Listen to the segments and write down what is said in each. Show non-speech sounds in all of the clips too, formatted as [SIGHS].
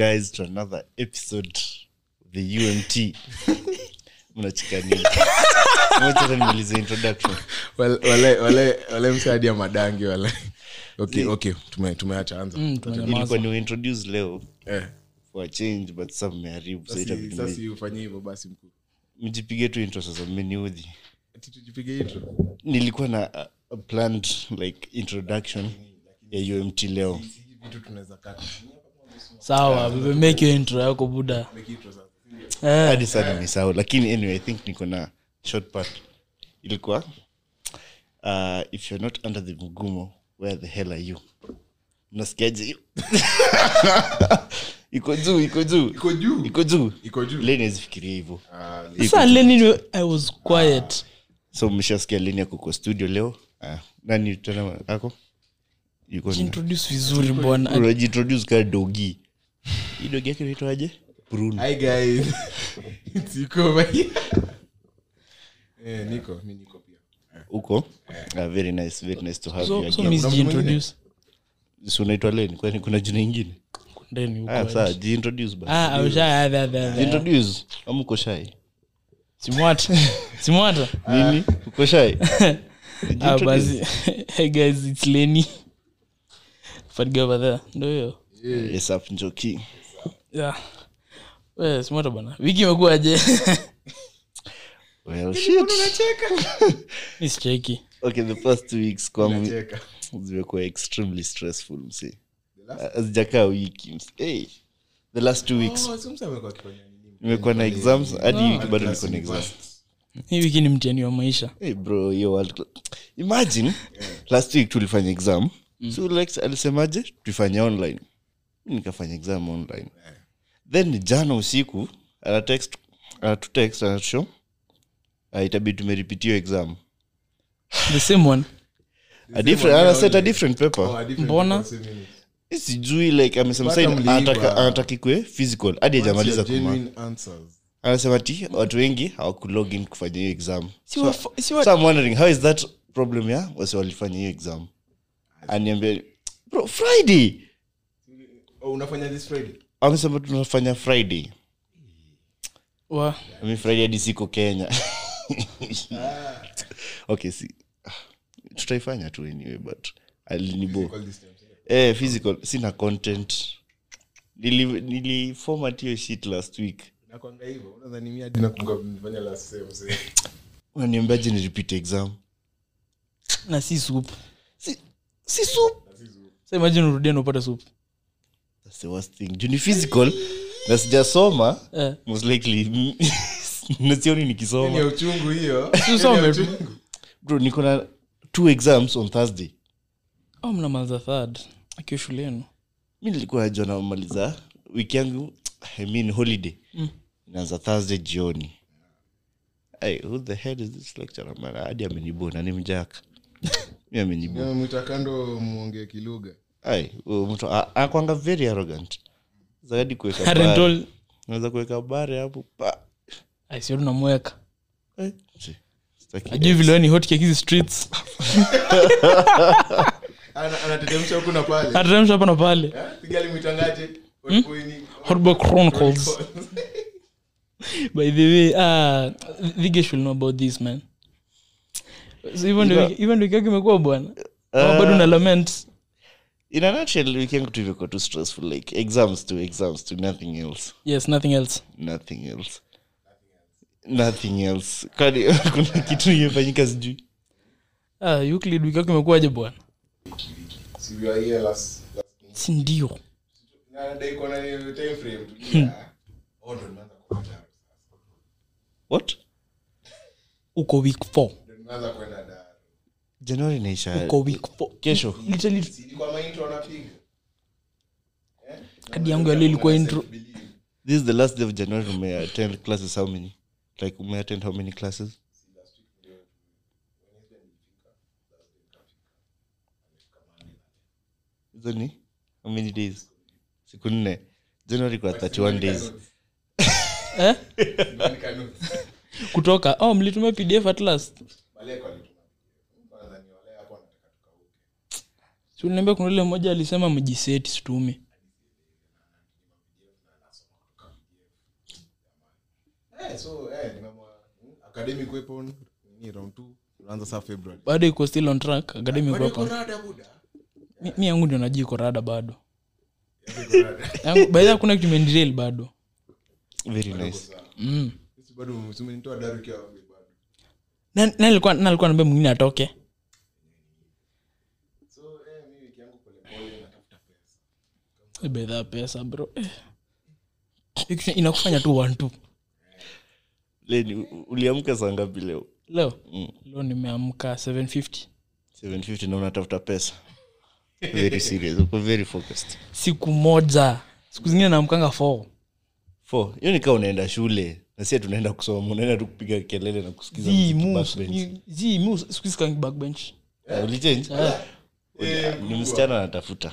guys to another episode of the umt [LAUGHS] mnachikania mochata nimalize introduction. Wale- wale- wale- wale msaadi ya madangi wale. Okay, okay. tume- anza. Mm, ilikuwa ni leo Eh, for a change but sa mmeharibu so sasi- itabidi sasi ufanye hivyo basi mkuu. Mjipige tu intro sasa mmeniudhi tujipige intro? Nilikuwa na a, a planned like introduction ya umt leo. Vitu tunaweza kata sawa make your intro yako buda eh, hadi saa nimesahau lakini anyway i think niko na short part. Ilikuwa uh, if you're not under the mgumo where the hell are you? Nasikiaje hiyo [LAUGHS] iko juu iko juu. Iko juu? Iko juu. Iko juu. Leni azifikiria hivyo. Ah, sasa leni i was quiet. So mshasikia leni ako kwa studio leo? Uh, nani tena ako introduce vizuri bwana unajiintroduce kaa dogi hii dogi yake naitwaje bruno. Hi guys. It's Iko over here. Eh, niko mi niko pia. Huko very nice very nice to have you so, so miss Kuna si unaitwa leni kwani kuna jina ingine ndeni Ah, huko jiintroduce basi. Ah ausha adha adha jiintroduce ama uko shy simwata. [LAUGHS] Simwata. Nini? Uko shy [LAUGHS] ah basi. [LAUGHS] Hey guys it's leni fadga over there. Ndio hiyo yes up njoki. Yeah. Yes, moto bana wiki imekuwaje? [LAUGHS] Well [LAUGHS] sicheki. Okay the past two weeks kwangu zimekuwa extremely stressful msi hazijakaa wiki msi hey, the last two weeks. Oh, nimekuwa na exams hadi hii wiki bado niko na exams. hii wiki ni mtiani wa maisha. Hey bro hiyo world cla- imagine last week tulifanya exam. So lex alisemaje? Tuifanye online nikafanya exam online. Then jana usiku anatext anatutext anatusho uh, itabidi tumeripitio exam. The same one. A different, anaset a different paper. Oh, a different Mbona? sijui like amesema anataka anataka physical hadi ajamaliza kuma anasema ti watu wengi hawakulogin kufanya hiyo exam. So i'm wondering how is that problem ya? Wasi walifanya hiyo exam. Aniambia bro friday Oh, unafanya this Friday? amesema tunafanya friday. Wa. Mi friday hadi siko kenya. Okay si tutaifanya tu anyway but alinibo Call this time. eh, physical. Sina content. Nili, nili format hiyo shit last week. Unaniambiaje ni exam? Na si soup. Si, si soup. Sa imagine urudia na upate soup That's the worst thing. Juni physical. Na sijasoma yeah. most likely [LAUGHS] nasioni nikisoma. Uchungu hiyo. [LAUGHS] Usome bro niko na two exams on thursday. Au mnamaliza third. Akiwa shule yenu mi nilikuwa najua namaliza wiki yangu i mean holiday. Mm. inaanza thursday jioni. Hey, who the hell is this lecture man hadi amenibona ni mjaka. [LAUGHS] Mi amenibona. Mwita kando mwongee kilugha ai mtu anakwanga very arrogant. Zaidi kuweka bare. naweza kuweka bare hapo pa. Aisio tunamweka Eh, ajui vile ni hot cake hizi streets. [LAUGHS] Ana- anatetemsha huku na pale. Ateremsha hapa na pale. Eh, piga Hotboy- hotboy chronicles. [LAUGHS] By the way uh, vige should know about this man. So even ndio even ndio wiki bwana. Bado na lament in a nutshell yangu tu imekuwa too stressful like exams to exams to nothing else. Yes nothing else. Nothing else. Nothing else. Kwani [LAUGHS] kuna kitu imefanyika sijui? Ah Euclid wiki yako imekuwaje bwana? Si we are here last- last- si ndio? Na dai iko na hiyo time frame tu. Yeah. Oh, what? Uko week 4 Ndo nimeanza kwenda Dar. Januari inaisha. Uko week 4 kesho. Literally Si ilikuwa maintro wanapiga? kadi yangu yali ilikuwa intro. This is the last day of january umeattend classes how many? Like umeattend how many classes? Hizo ni how many days? Siku nne. January kwa 31 days. eh? Kutoka. Oh mlitumia pdf at last. Maleko si uliniambia kuna ule mmoja alisema mjiseti situmi. Hey, bado iko still on track academic mi, yangu ndio najua iko rada bado. Baidha [LAUGHS] hakuna kitu bado. Mm. Nalikuwa naambia mwingine atoke. Natafuta pesa bro. Eh. Inakufanya tu one two. Leni uliamka saa ngapi leo? Leo? Leo nimeamka 750 750 na unatafuta pesa? Very serious uko very focused. Siku moja. Siku zingine naamkanga 4 Four. hiyo nikaa unaenda shule nasia tunaenda kusoma unaenda tu kupiga kelele na kusikiza zi muziki backbench. mu sikangi backbench. Ah, ulichange Uli- ni msichana anatafuta.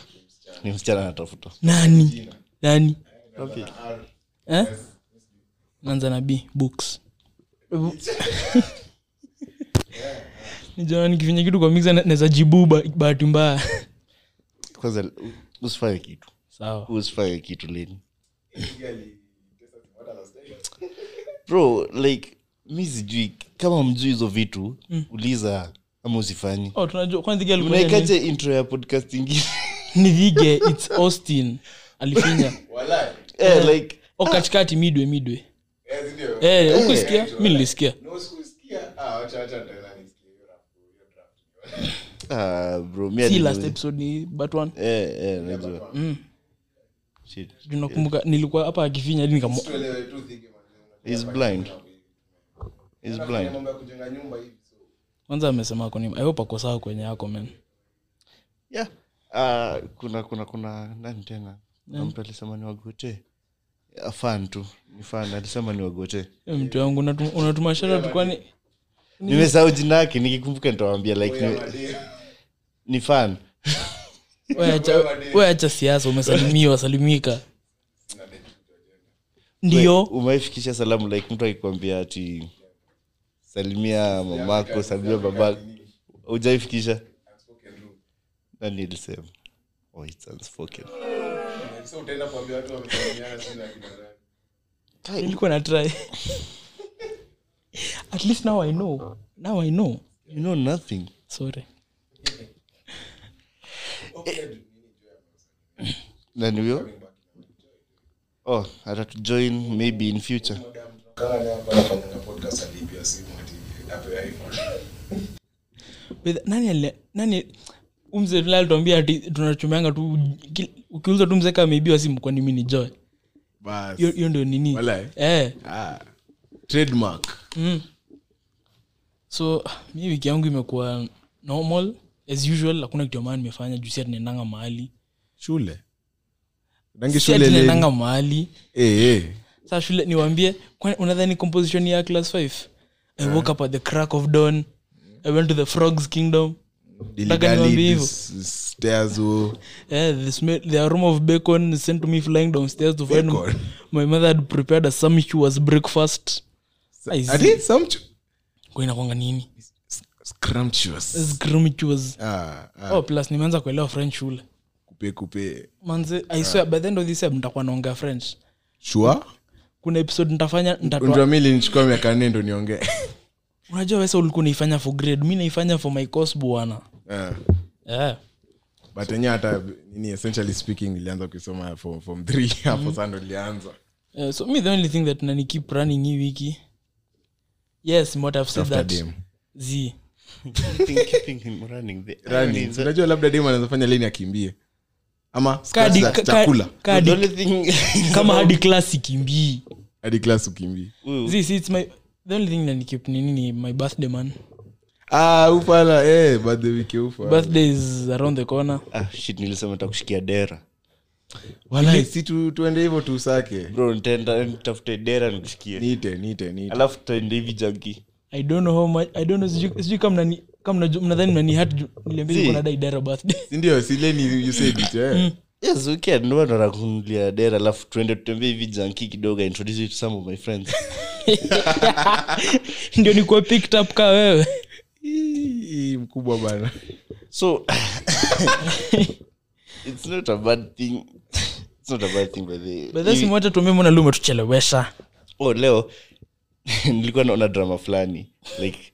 Ni msichana anatafuta. Nani? Nani? Eh? nanza na b books. [LAUGHS] Nijona nikifinya kitu kwa mixa naweza jibu bahati mbaya. Kwanza usifanye kitu. Sawa. Usifanye kitu leni. Bro like mi sijui. Kama mjui hizo vitu uliza ama usifanyi. Oh, tunajua kwani dhige alikuwa ni- unaikaje intro ya podcast ingine? [LAUGHS] Ni dhige its austin. Alifinya. [LAUGHS] Walai eh, like o katikati midwe midwe eh ndio? Eh, huku sikia mi nilisikia. No sikusikia. Ah acha acha nitaenda nisikie hiyo rap hiyo draft [LAUGHS] ah, bro mi si last episode ni but one? Eh, eh, najua mm. Shit. Juu nakumbuka nilikuwa hapa akifinya hadi nikamo tuelewe tu thige He's blind. He's blind. mambo ya kujenga nyumba hivi kwanza amesema ako sawa kwenye yako men yeah. uh, kuna kuna kuna nani tena? Yeah. mtu alisema ni wagote. Ah, fan tu. Ni fan alisema ni wagote. Yeah, mtu wangu unatu- unatuma shara tu kwani nimesahau jina yake nikikumbuka nitawambia like ni, ni fan. We acha- we acha siasa umesalimiwa wasalimika. Ndio. Umaifikisha salamu like mtu akikwambia ati salimia mamako salimia babako. Ujaifikisha nani ilisema oh, it's unspoken. Nilikuwa na try. At least now i know. Now i know. You know nothing. Sorry. Nani huyo? Oh atatujoin maybe in future kama ni hapa anafanya podcast alipia simu ati ape iPhone With- nani nani umze tuambia ati tunachumeanga tu ukiuza tu mzeka ameibiwa simu kwani mi ni joy. Hiyo ndio nini? Eh. Ah. Trademark. Mm. so mi wiki yangu imekuwa normal as usual hakuna kitu ambayo nimefanya juu si mahali. Shule. Dangi si shule ati leni. naendanga mahali. Hey, hey. saa shule niwambie unadhani composition ya class 5 i woke up at the crack of dawn i went to the frogs kingdom. This. The, aroma of bacon sent me flying downstairs to find Bacon? my mother had prepared a sumptuous breakfast. I see. ati some kwa inakwanga nini? Scrumptious. Scrumptious. Ah ah. Oh plus nimeanza kuelewa french shule. Kupe kupe. Manze i swear by the end of this year nitakuwa naongea french. Sure? Kuna episode nitafanya nitatoa miaka nne ndo niongee [LAUGHS] unajua wesa ulikuwa naifanya for grade mi naifanya for my cos bwana. Yeah. yeah. but enye hata nini essentially speaking nilianza kuisoma from, from three [LAUGHS] hapo mm-hmm. sando nilianza. Yeah, so me the only thing that nani keep running hii wiki. Yes what i've said After that z. [LAUGHS] Unajua labda dem anaweza fanya leni akimbie. Ama chakula. hadi- [LAUGHS] kama hadi klasi kimbii hadi klasi ukimbie The only thing that keep nini ni my birthday man. Ah upala eh birthday wiki ufa. Birthday is around the corner. Ah, shit nilisema takushikia dera. Walai. si tu tuende hivyo tusake bro nitaenda nitafute dera nikushikie nite nite nite alafu tutaende hivi janki i don't know how much i don't know sijui sijui kama nani kama mnadhani mnani hat niliambia niko na dai dara birthday. Sindio si leni you said it eh yes weekend ndio narakunulia dera alafu tuende tutembee hivi janki kidogo I introduce you to some of my friends. [LAUGHS] Ndio nikuwa picked up ka wewe. Mkubwa bana. So [LAUGHS] it's not a bad thing. It's not a bad thing by the but that's Hivi- what tuambie mbona leo umetuchelewesha oh leo [LAUGHS] nilikuwa naona drama fulani. Like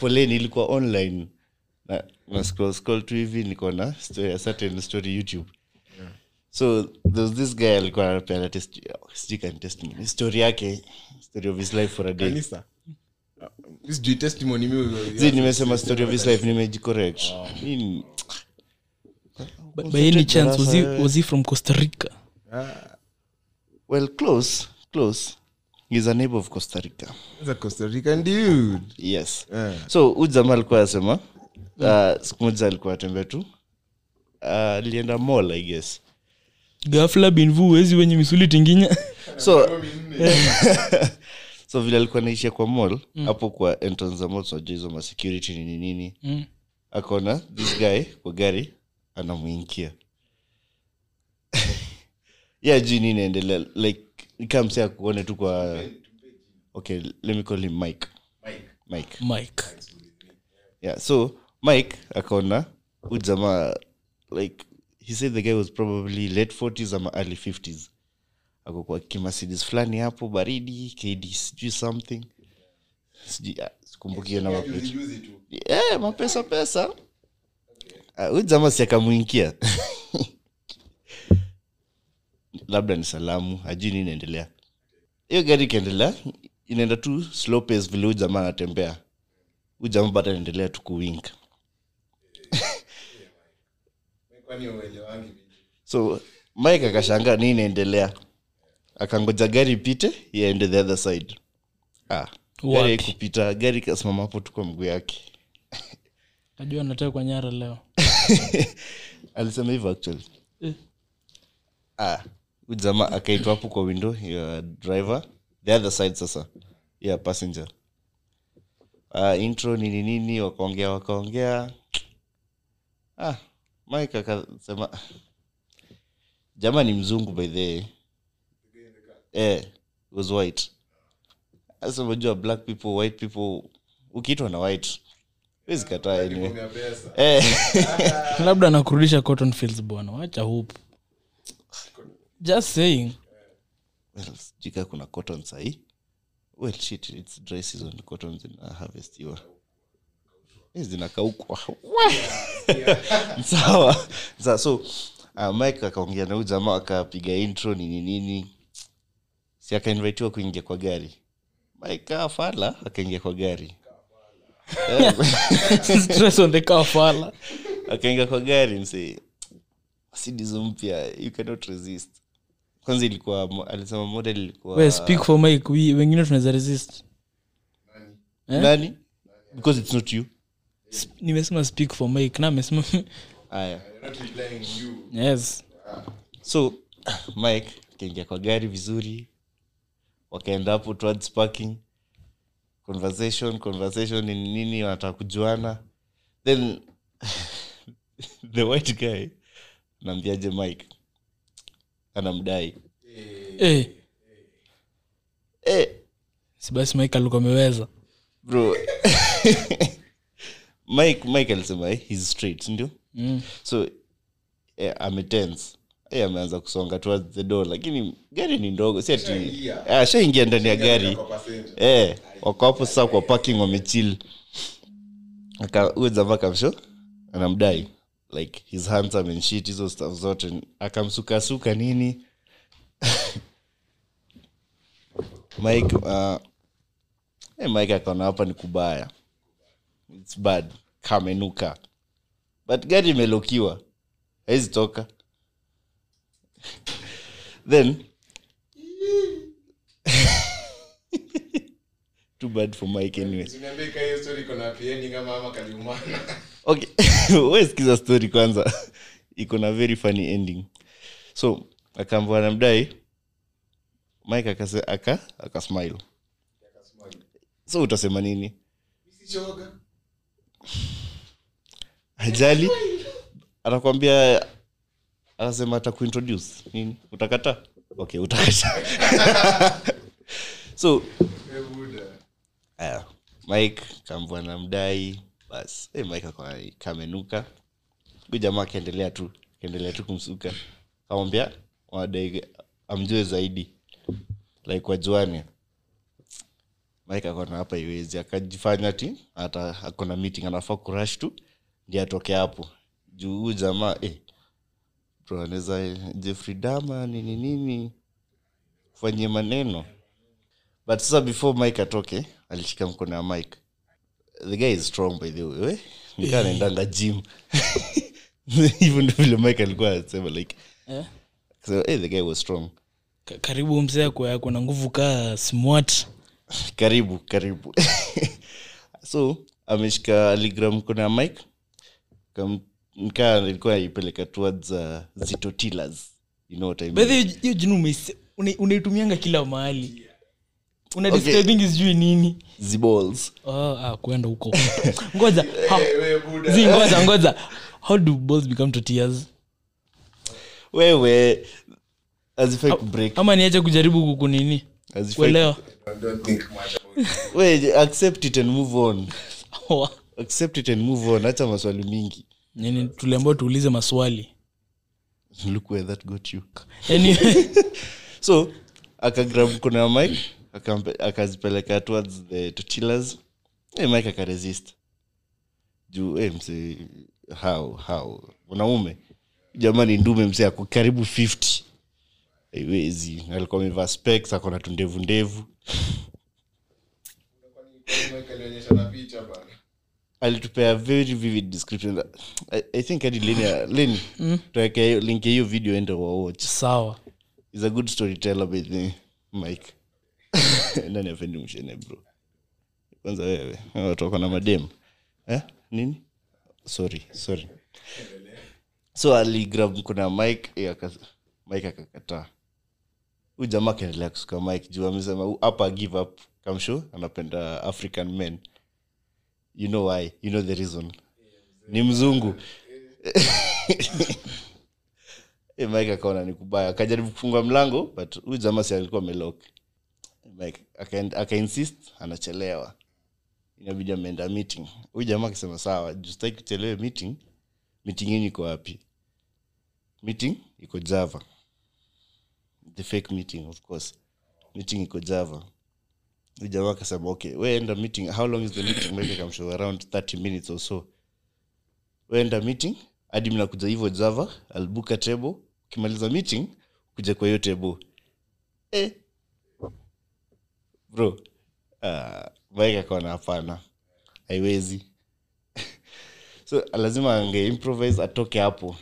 poleni ilikuwa online. Na, na scroll, scroll tu hivi niko na story, a certain story youtube. So there's this guy alikuwa anapeana test sijui kani testimony story yake story of his life for a day. Kanisa. Sijui testimony mi nimesema story of his life nimejicorrect. But by any chance was he, was he from costa rica? Ah, well close close. He's a neighbor of costa rica. That's a costa rican dude. Yes. Yeah. so huyu jamaa alikuwa asema uh, siku moja alikuwa atembea tu. Uh, alienda mall i guess. Gafla binvu wezi wenye misuli tinginya. So [LAUGHS] so vile alikuwa naishia kwa mall hapo kwa entrance za mall tunajua hizo nini nini. Mm. akaona this guy kwa gari anamwinkia [LAUGHS] yeah juu nini endelea like nikamsea kuone tu kwa okay let me call him mike. Mike. Mike. Yeah so mike akaona huyu jamaa like he said the guy was probably late 40s ama early 50s ako kwa kimasidis fulani hapo baridi kd sijui something. Sijui ah, sikumbuki na mapesa yeah, mapesa pesa. Ah, jamaa si akamwinkia [LAUGHS] labda ni salamu hajui ni inaendelea. Hiyo gari ikiendelea inaenda tu slow pace vile huu jamaa anatembea. Huu jamaa bado anaendelea tu kuwink so mike akashanga nini inaendelea. Akangoja gari ipite iende the other side. Ah, gari kupita gari ikasimama hapo tu kwa mguu yake. Najua nataka kwa nyara leo. [LAUGHS] Alisema hivyo actually. Eh. ah, jamaa akaitwa hapo kwa window ya driver. The other side sasa ya passenger. Uh, intro nini nini wakaongea wakaongea. Ah, mike akasema jama ni mzungu by the eh, was white. Sasa unajua black people white people ukiitwa na white wezi kataa anyway. [LAUGHS] eh. [LAUGHS] labda nakurudisha cotton fields bwana wacha hope. Just saying. Well, sijui kuna cotton sahii. Well shit it's dry season cotton zinaharvestiwa Eh, zinakaukwa. [LAUGHS] Sawa. Sawa so uh, mike akaongea na huyu jamaa akapiga intro nini nini. Si akainvitiwa kuingia kwa gari. Mike afala akaingia kwa gari. [LAUGHS] Akaingia kwa gari msee. Sidizo mpya you cannot resist. Kwanza ilikuwa alisema model ilikuwa we speak for mike. Wengine tunaweza resist. Eh? nani because it's not you Sp- nimesema speak for mike na amesema yes. So mike akaingia kwa gari vizuri. Wakaenda hapo towards parking. Conversation conversation nini nini wanataka kujuana then [LAUGHS] the white guy naambiaje mike? Anamdai. Hey. hey. si basi mike alikuwa ameweza. Bro [LAUGHS] mike mike alisema eh, he's straight ndio? Mm. so eh, ametense eh, ameanza kusonga towards the door lakini gari ni ndogo si ati Eh, ashaingia ndani ya gari. eh, wako hapo sasa kwa parking wamechil. Uwezama kamsho anamdai like his handsome and shit hizo stuff zote. Akamsukasuka nini? [LAUGHS] Mike uh, eh, mike akaona hapa ni kubaya its bad. Kamenuka. But gari imelokiwa haizi toka. Then [LAUGHS] too bad for mike anyway. Okay. [LAUGHS] Story kwanza. [LAUGHS] Iko na very funny ending. So akaambwa namdai mike akase, aka akasmile so utasema nini ajali anakwambia anasema atakuintroduce. Nini? Utakata? Okay utakata. [LAUGHS] So mike kambwa na mdai. Bas hey, mike kamenuka. Hu jamaa akaendelea tu akaendelea tu kumsuka. Kamwambia amjue zaidi. Like wajuane mike akona hapa iwezi akajifanya ti hata akona meeting anafaa kurash tu ndi atoke hapo. Juu huu jamaa eh, anaweza jeffrey dama nini nini fanyie maneno. But sasa before mike atoke alishika mkono ya mike. The guy is strong by the way. Nikaa naendanga gym. [LAUGHS] Hivyo ndo vile mike alikuwa anasema like yeah. so, hey, the guy was strong. Ka- karibu mzee ako ako na nguvu kaa smart karibu karibu. [LAUGHS] So ameshika aligram kuna mike Kam- nikaa naipeleka towards uh, zito you know what I mean? hiyo jina unaitumianga kila mahali. Una Okay. describing sijui nini. Ziballs. Oh, ah, kwenda huko. [LAUGHS] Ngoja [LAUGHS] zi ngoja ngoja. How do balls become tortillas wewe azifai kubreak ama niache kujaribu kukunini kuelewa Don't think much about it. we accept it and move on. Accept it and move on. Hacha maswali mingi. Tuliambao tuulize maswali. Look where that got you. Anyway, [LAUGHS] so akagrab kuna mike akazipeleka towards the tortillas hey, mike akaresist. Juu hey, mse how how? Mwanaume. Jamani ndume mse ako karibu 50 haiwezi. Alikuwa amevaa specs akona tu ndevu. Bana. alitupea very vivid description. I, i think hadi leni leni tuweke hiyo- link hiyo video ende wawatch sawa. Is a good storyteller by the mike. [LAUGHS] Nani afendi mshene bro? Kwanza wewe watu wako na madem. Eh? nini? Sorry sorry. So aligrab mkono ya mike mike akakataa huyu jamaa akaendelea kusuka mike juu amesema "Hu- hapa give up. Kamshu anapenda african men. You know why? You know the reason. Ni mzungu. [LAUGHS] Eh, mike akaona ni kubaya. Akajaribu kufunga mlango but huyu jamaa si alikuwa melok mike akainsist anachelewa. Inabidi ameenda meeting. Huyu jamaa akisema sawa justaki kuchelewe meeting. Meeting yenyu iko wapi? Meeting iko java the fake meeting of course. Meeting iko java. Jamaa akasema okay weenda meeting how long is the meeting? Mike akamshow around 30 minutes or so. Weenda meeting hadi mnakuja hivyo java albuka table. Ukimaliza meeting kuja kwa hiyo table. Eh. bro uh, mike akaona hapana. Haiwezi. [LAUGHS] So lazima ange improvise atoke hapo.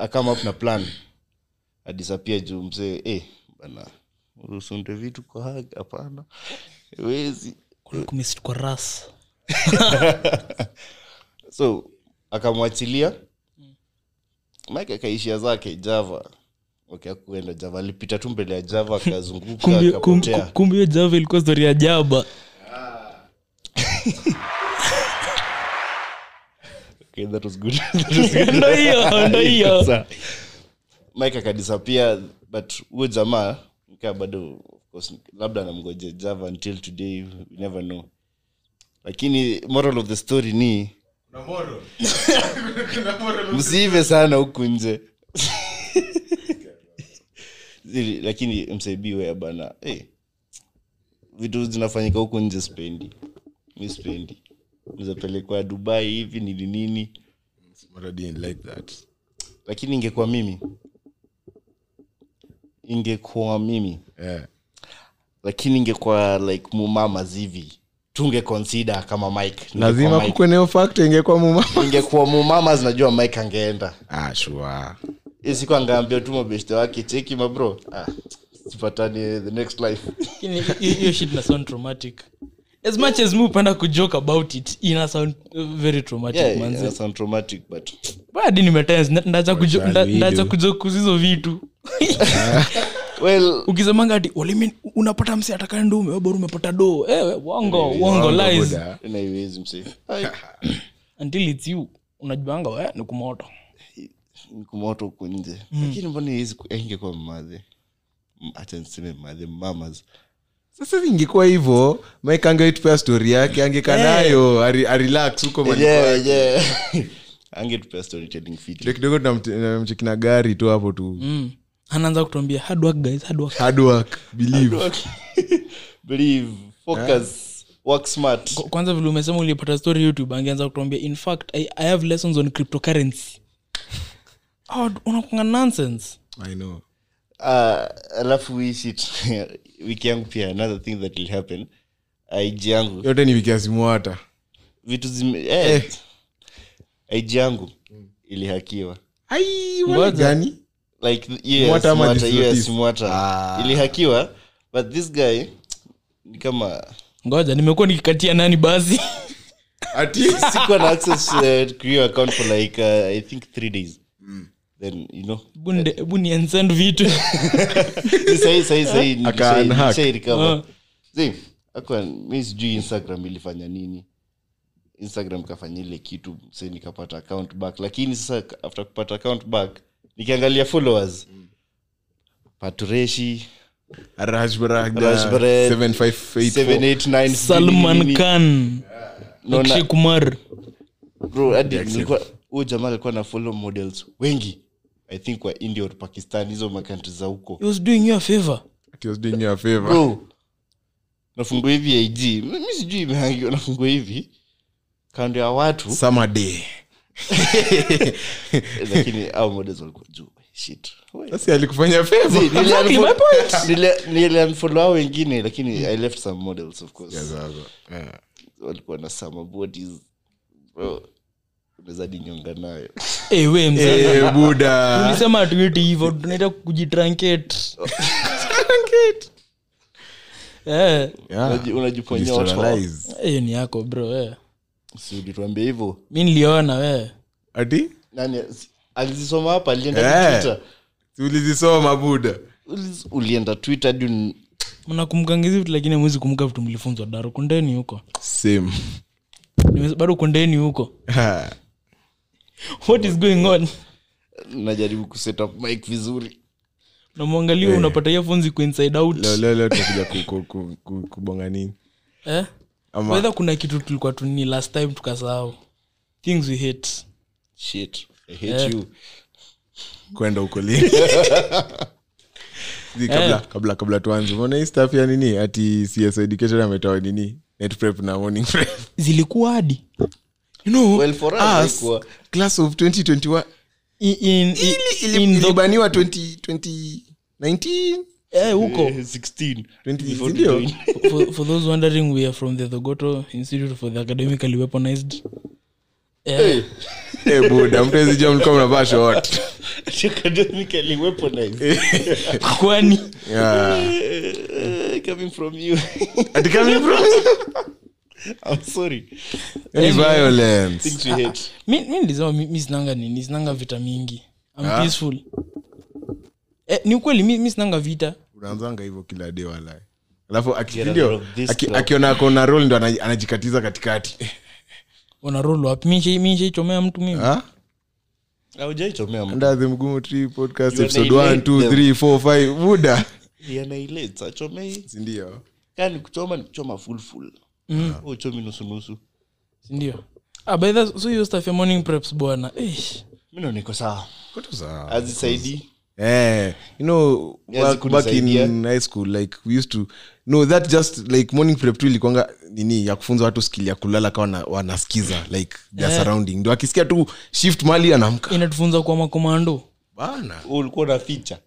Akama up na plan. Adisapia juu mzee eh, bana usunde vitu kwa hag hapana. Kwa ras? [LAUGHS] So akamwachilia. Mike akaishia zake java. Okay, akuenda java. Alipita tu mbele ya java akazunguka [LAUGHS] Kumbe- kum- akapotea. kumbe hiyo java ilikuwa stori ya jaba. [LAUGHS] Okay, that was good. That was good. ndo hiyo ndo hiyo. Mike akadisapia but huyo jamaa nikaa bado of course, labda anamgoje java until today we never know. Lakini moral of the story ni [LAUGHS] msiive sana huku nje. Lakini msaibiwea bana. Hey, vitu zinafanyika huku nje spendi mi spendi nizapelekwa dubai hivi nini nini. Like that. lakini ingekuwa mimi ingekuwa mimi. Yeah. lakini ingekuwa like mumama zivi tunge consider kama mike. Lazima kukweneo fakta ingekuwa mumama ingekuwa mumama zinajua mike angeenda. Ah, sure. Siku angaambia tu mabeshte wake cheki mabro ah, sipatani the next life. [LAUGHS] Hiyo- shit na sound traumatic. As much as mu upenda kujoke about it ina sound uh, very traumatic yeah, yeah, sound traumatic but badi nimetense ndacha Wachali kujoke kuzizo vitu [LAUGHS] well ukisemanga ati "Walimi, unapata msi atakae ndume wabora umepata doo. Ewe wongo wongo lies. naiwezi mse [CLEARS THROAT] until it's you. Unajuanga we ni kumoto. Nikumoto huku nje. Lakini mbona hizi ingekuwa mmadhe hata niseme mmadhe mamas. Sasa ingekuwa hivyo mike angetupea stori yake angekaa nayo ari- arelax huko yeah, yeah. [LAUGHS] angetupea storytelling kidogo tunamte- gari tu hapo tu. Mm. Anaanza kutuambia hard work guys hard work. Hard work believe. [LAUGHS] Believe focus work smart. K- kwanza vile umesema ulipata story youtube angeanza kutuambia in fact I, i have lessons on cryptocurrency. [LAUGHS] Oh, unakunga nonsense. I know. Uh, alafu hii shit [LAUGHS] wiki yangu pia another thing that will happen. Ig yangu. Yote ni wikiasimwata vitu zime eh, ig yangu ilihakiwa. Gani like Mwata? Smwata. ilihakiwa but this guy ni kama ngoja nimekuwa nikikatia nani basi? [LAUGHS] Sikuwa na access uh, to account for like uh, i think three days. Then you know. Hebu niensend vitu. [LAUGHS] Sahi sahi sahi Aka unhack. nishairecover see akwa mi sijui instagram ilifanya nini. Instagram kafanya ile kitu sa nikapata account back. Lakini sasa after kupata account back nikiangalia followers. Patureshi rashbaraga Rashbarad, 7584 789 salman khan kumar. Bro hadi nilikuwa huyu jamaa alikuwa na follow models wengi. I think wa india or pakistan hizo makantri za huko. He was doing you a favor. It was doing you a favor. bro nafungua hivi ig. Mi sijui imehangiwa nafungua hivi. Kando ya watu. Summer day. [LAUGHS] lakini au models walikuwa juu. Shit. Alikufanya [LAUGHS] wengine lakini i left some models of course. Yeah. walikuwa na summer bodies. Bro nayo. Hey, we mzee. Eh, buda ulisema atuiti hivo tunaita kujitranket Eh, unajiponya hiyo ni yako bro eh. Si ulituambia hivyo. Mi niliona we. Ati? Nani? Alizisoma hapa alienda yeah. twitter. ulizisoma buda? Uliz- ulienda twitter hadi un- vitu lakini amwezi kumbuka vitu mlifunzwa daro kundeni huko. Same. Nime- bado kundeni huko. [LAUGHS] What is going on? Najaribu kuset up mic vizuri. Namwangalia unapata earphones iko inside out. Leo leo leo tutakuja ku- ku- ku- ku- kubonga nini? Eh? Wedha kuna kitu tulikuwa tuni last time tukasahau. Things we hate. Shit. I hate you. Kwenda huko lini? [LAUGHS] Zi, kabla, kabla kabla tuanze umeona hii staff ya nini? Ati cs education ametoa nini? Net prep na morning prep. [LAUGHS] Zilikuwa hadi. You know Well, for us, us, haikuwa. class of 2021 in, in, ili- ili- in the- 2019 eh, huko Eh, 16 20 Before sindio? to join. for, for those wondering we are from the thogoto institute for the academically weaponized. Eh, Eh, buda mtezija mlikuwa mnavaa short. [LAUGHS] Academically [LAUGHS] kwani? Eh, coming from you. [LAUGHS] Ati coming from i'm sorry. Any violence. things we hate. Mi nilisema sinanga nini? Sinanga vita mingi. I'm Ah. peaceful. Eh, ni ukweli mi, mi sinanga vita unaanzanga hivyo kila de walai. Alafu aki- Get out ndio, of this aki- akiona akona rol ndo anajikatiza katikati. Una roll wapi? Mi nishai- mi nishaichomea mtu mimi. Ah? the mgumu podcast episode 1 2 3 4 5 buda sindio? Kani kuchoma ni kuchoma full full. Mm. Uchomi nusu nusu. Sindio? Ah, so hiyo stuff ya morning preps bwana. Mi ndo niko sawa. Koto sawa. azisaidii Eh, you know Yes, back, back in kunisaidia. high school like we used to no that just like morning prep tu ilikuanga nini ya kufunza watu skill ya kulala kawa wana, wanasikiza like their Eh. surrounding. Ndio akisikia tu shift mali anaamka inatufunza kwa makomando. Bana. Ulikuwa na ficha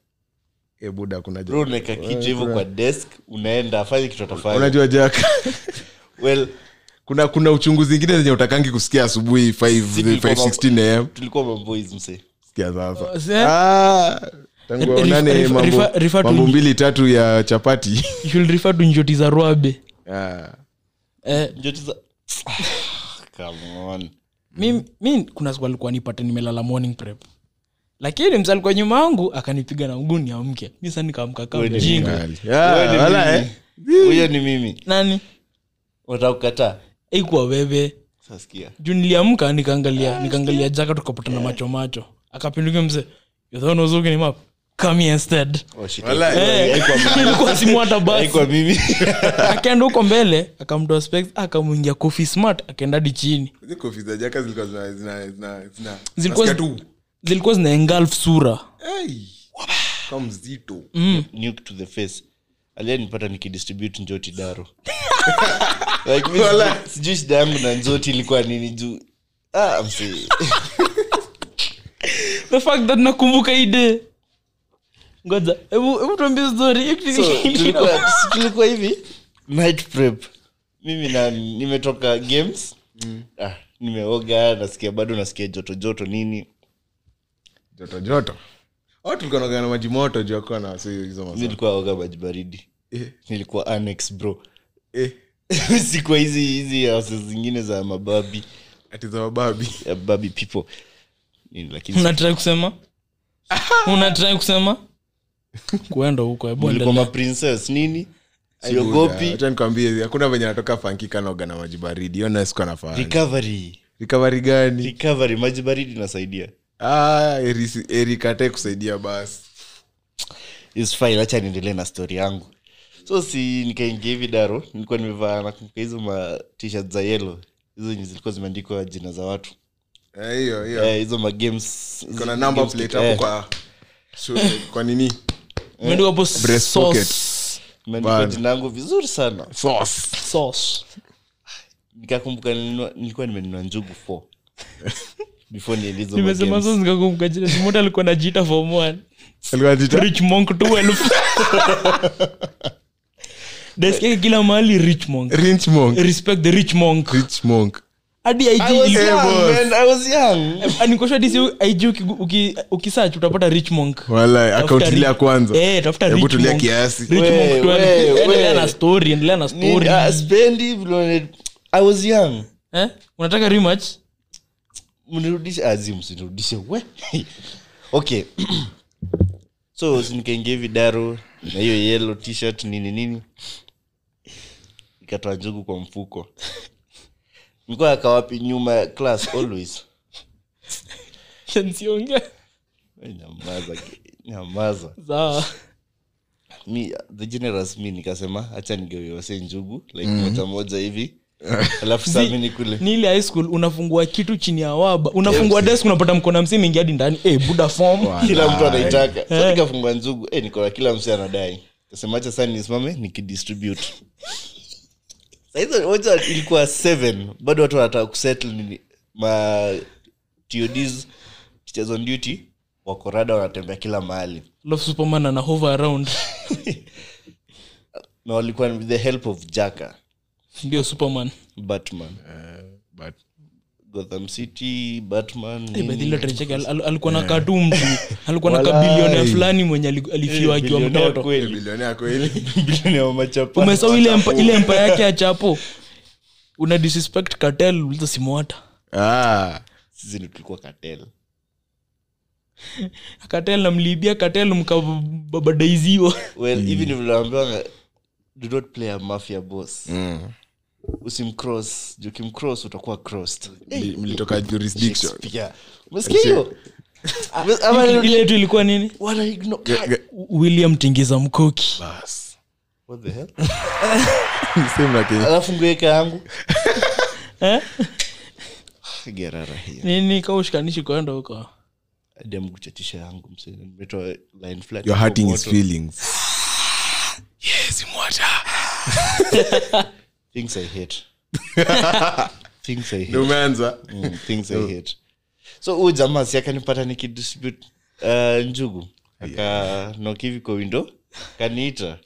e buda kuna bro unaweka kichwa hivyo kwa desk unaenda afanye kitu atafanya unajua jack [LAUGHS] well kuna kuna uchunguzi zingine zenye utakangi kusikia asubuhi 5 tulikuwa 5:16 am tulikuwa maboys mse sikia sasa. Ah, tangu Refer- mambo, mbili tatu ya chapati. [LAUGHS] Refer to njoti za rwabe ah. eh, njoti za [SIGHS] mi, mi kuna siku alikuwa nipate nimelala morning prep. Lakini msa alikuwa nyuma yangu akanipiga na mguu niamke. Mi sa nikaamka mjinga. Wewe Ah, eh. huyo ni mimi. Nani? Watakukataa. Kukataa eikuwa wewe juu niliamka nikaangalia nikaangalia jaka tukapatana macho macho come here instead. Wala, Eh, ilikuwa simu hata basi akaenda huko mbele akamtoa specs akamwingia coffee smart akaenda hadi chini. Zilikuwa zina- engulf sura. Hey. kama nuke to the face. Aliyenipata nikidistribute njoti daro. [LAUGHS] Like sijui- shida yangu na njoti ilikuwa nini juu. Ah. [LAUGHS] the fact that nakumbuka ide ngoja hebu hebu tuambie story [LAUGHS] tulikuwa hivi night prep. Mimi na nimetoka games. Ah, nimeoga nasikia bado nasikia joto joto nini. Joto joto. Au tulikuwa na maji moto juu akuwa na nilikuwa oga maji baridi. Eh, nilikuwa annex bro. Eh, [LAUGHS] sikuwa hizi hizi houses zingine za mababi. Ati za mababi. Ya babi people unatrai kusema? [LAUGHS] Unatrai kusema? Kuenda huko nini? Ai, buda, siogopi acha nikwambie hakuna venye anatoka fankika naoga na maji baridi ona siku recovery. Recovery gani? Recovery maji baridi inasaidia. Ah, erikate eri kusaidia basi. Niendelee na stori yangu. So si nikaingia hivi daro nilikuwa nimevaa nakumbuka hizo ma t-shirt za yelo hizo zenye zilikuwa zimeandikwa jina za watu hiyo hiyo. Eh, hizo magames kuna number plate hapo kwa kwa nini? Imeandikwa hapo Breast sauce. imeandikwa Bad. jina yangu vizuri sana. Sauce. Sauce. nikakumbuka nilinunua- nilikuwa nimenunua njugu 4 [LAUGHS] before niende nimesema magames. sasa nikakumbuka jina. Simoto alikuwa najiita form one. Alikuwa anajiita rich monk 12 [LAUGHS] desk yake kila mahali rich monk. Rich monk. Respect the rich monk. Rich monk hadi I IG was ilikuwa- young, boss. man, I was young. anikosha disi IG uki- uki- ukisearch utapata rich monk. Wala Tafuta akaunti ile ya rich- kwanza. Eh, tafuta hebu rich tulia monk. kiasi. Rich We, monk 12. we, endelea we. na story endelea na story. Ah, spendi vile- i was young. Eh unataka rematch? Mnirudishe azi msinirudishe. We [LAUGHS] okay. [CLEARS THROAT] So nikaingia hivi daro na hiyo yellow t-shirt nini nini. Ikatoa njugu kwa mfuko [LAUGHS] nilikuwa akawapi nyuma ya class always. Nsiongea nyamaza nyamaza. Sawa mi the generous mi nikasema hacha nigewewase njugu like moja moja hivi. Alafu saa kule ni ile high school unafungua kitu chini ya waba unafungua desk unapata mkono msi mingi hadi ndani. Hey, buda form. Kila mtu anaitaka. So nikafungua njugu hey, nikona kila msi anadai. Kasemacha saa nisimame nikidistribute sahizo ilikuwa 7 bado watu wanataka kusettle nini? Ma tods teachers on duty wakorada wanatembea kila mahali. Love superman ana hover around. [LAUGHS] Na walikuwa with the help of jaka. Ndio superman. Batman. But gotham city batman Eh, nini. by the way, Trecheke, al- al- alikuwa na katu mtu [LAUGHS] alikuwa na kabilionea fulani mwenye ali- alifiwa Eh, akiwa mtoto. [LAUGHS] umesau ile empa- yake ya chapo? Una disrespect cartel uliza simwata ah sisi tulikuwa cartel. [LAUGHS] Cartel namlibia katel mkababadaiziwa. Well hivi ndivyo naambiwanga do not play a mafia boss usimcross. Juu kimcross utakuwa crossed. Mli- mlitoka jurisdiction. Umesikia hiyo? [LAUGHS] Ile nirudi- ilikuwa nini? William tingiza mkoki. Bas. What the hell? same na Kenya. alafu ngueka yangu. Nini [LAUGHS] gerara ushikanishi kwenda huko. Demkuchatisha yangu mse line flat you're hurting his feelings. [SIGHS] Yes mwata [LAUGHS] things i hate. [LAUGHS] Things i hate. Umeanza. Mm, things i hate. So huyu jamaa si akanipata nikidistribute uh, njugu akanoki hivi kwa window kaniita.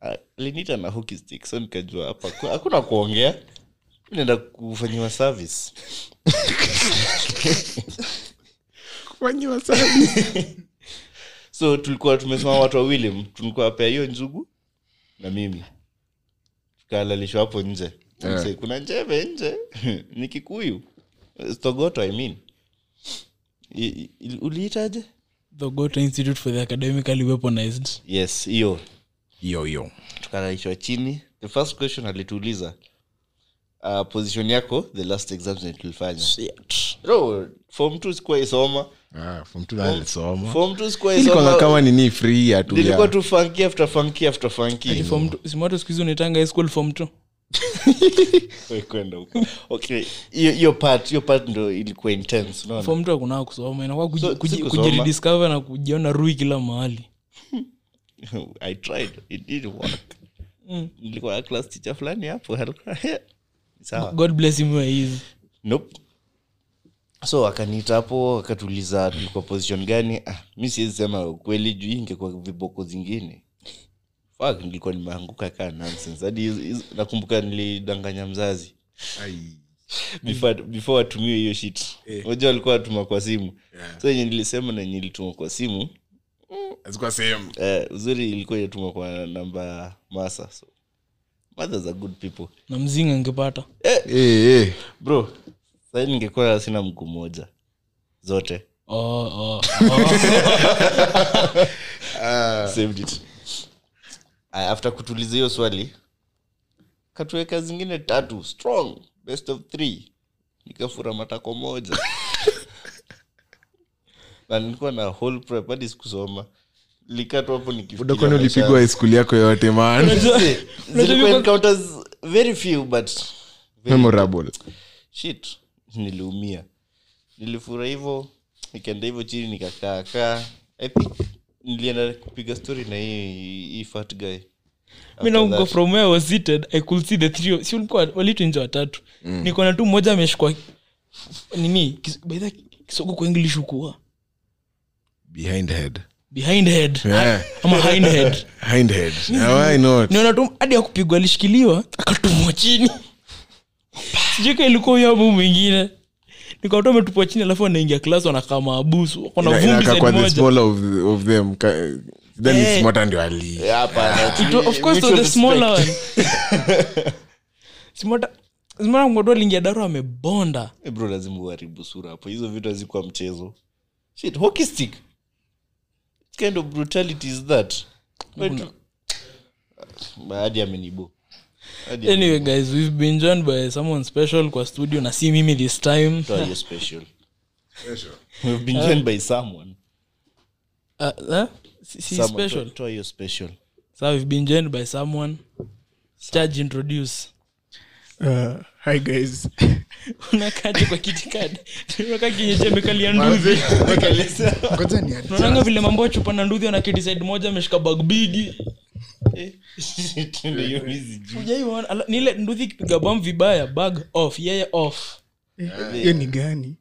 Ah, aliniita na hockey stick so nikajua hapa hakuna kuongea. Naenda kufanyiwa service. [LAUGHS] Kufanyiwa service. [LAUGHS] So tulikuwa tumesema watu wawili tulikuwa pea hiyo njugu na mimi tukalalishwa hapo nje. Yeah. kuna njeve nje. [LAUGHS] Ni kikuyu. Stogoto i mean. Uliitaje? Institute for the academically weaponized. Yes hiyo. Hiyo hiyo. Tukalalishwa chini. The first question alituuliza uh, position yako the last exams tulifanya form two sikuwa isoma. Ah alisoma. form two sikuwa ilikuwa isoma. kama nini free ya. Tu nilikuwa ya tu funky after funky after funky. Simwatu skuhizi unaitanga high school form two [LAUGHS] Wewe kwenda huko. Okay hiyo hiyo part hiyo part ndo ilikuwa intense unaona? Form two hakunaa kusoma inakuwa kuji- So, kuji- kusoma. kujirediscover na kujiona rui kila mahali. [LAUGHS] I tried. It didn't work. Mm. nilikuwa na class teacher fulani hapo. Alikuwa [LAUGHS] sawa. God bless him where he is. Nope so akaniita hapo akatuliza tulikuwa position gani? Ah, mi siwezi sema kweli juu ingekuwa viboko zingine. Fuck, nilikuwa nimeanguka kaa nonsense. Hadi nakumbuka nilidanganya mzazi. Before before watumie hiyo shit. Moja walikuwa watuma kwa simu. So yenye nilisema na yenye ilituma kwa simu same. eh, uzuri ilikuwa inatuma kwa namba masa. So mothers are good people. Na mzinga angepata. Eh, eh. bro sahii ningekuwa sina mguu moja. Zote. Oh, oh, oh. [LAUGHS] saved it. Aya, after kutuliza hiyo swali katuweka zingine tatu strong best of three. Nikafura matako moja. [LAUGHS] Na nilikuwa na whole prep hadi sikusoma. Likatu hapo Buda, ulipigwa high yako yote encounters very few but very memorable. shit [LAUGHS] niliumia. Nilifura hivo nikaenda hivo chini nikakaakaa i think nilienda kupiga story na hii hii fat guy. Mi from where I was seated i could see the three si ulikuwa walitunja watatu? Watatu niko na tu mmoja ameshikwa nini kis- by the kisogo kwa english ukuwa behind head. Behind head. Yeah. ama hind head. [LAUGHS] Hind head. Yeah, why not niona tu hadi akupigwa alishikiliwa akatumwa chini sijika ilikuwa abu mwingine. Nikawatu ametupwa chini alafu anaingia klas wanakaa maabusu wako na Ina- vumbi inakaa side kwa the moja. smaller of, the- of them. Ka- then Eh. it's smarter ndio ali. Eh, hapana, It wa- of course mutual was the smaller respect. one. Simota simota mgodo aliingia daro amebonda. Eh, bro lazima uharibu sura hapo. Hizo vitu hazikuwa mchezo. Shit hockey stick. What kind of brutality is that? Hadi amenibo Hadi anyway guys we've been joined by someone special kwa studio na si mimi this time. Ametoa hiyo special? We've been joined by someone. Uh, si, si Someone, special. toa- toa hiyo special? So we've been joined by someone. Charge introduce. Uh, hi guys. [LAUGHS] unakaje kwa kitikadi unakaa kienyeji amekalia nduthi [LAUGHS] Ngoja ni unaonanga vile mambo ya chupa na nduthi anaketi side moja ameshika bag bigi [LAUGHS] Ndio nduhi ikipiga bam vibaya bag off yeye off. Hiyo ni gani?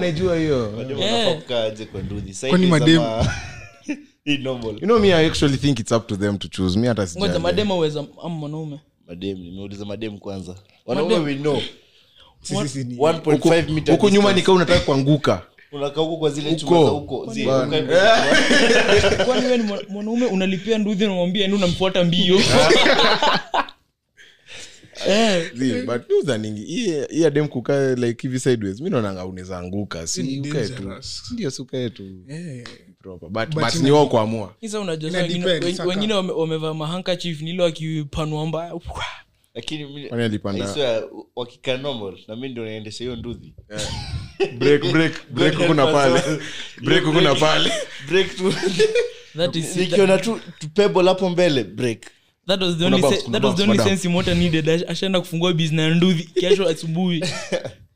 Najua hiyo. mademu Yeah. wanafaa kukaa aje kwa nduthi? Side Kwani is madem- ama- [LAUGHS] Hii normal. you know me i actually think it's up to them to choose. Me hata ngoja sijali. madema ama mwanaume? Madem nimeuliza madem kwanza. Wanaume we know. Sisi si ni 1.5 meter huku nyuma nikaa unataka kuanguka unakaa huko kwa zile chuma za huko. Zi, Bana. ukae- [LAUGHS] kwani wewe ni mwa- mwanaume unalipia nduhi namwambia ende unamfuata mbio. [LAUGHS] [LAUGHS] Eh, Zi, but mi udhaningi, hii- hii adem kukaa like hivi sideways mi naonanga unaweza anguka. Si Ni ukae tu. Dangerous. ndio si ukae tu. Eh, proper. But, But but ina- ni wao kuamua. Sasa unajua Ina sasa wengine- depend, wen- saka. wengine wame- wamevaa mahankachif nile wakipanua mbaya lakini mi- Kwani alipanda- I swear, wakikaa normal na mi ndio naendesha hiyo nduthi break break break na pale break huku na pale break [LAUGHS] [LAUGHS] tu [LAUGHS] that is nikiona tu tu hapo mbele break that was the only bounce, se- kuna that was the only madam. sense Imota needed Ash- ashaenda kufungua business kesho asubuhi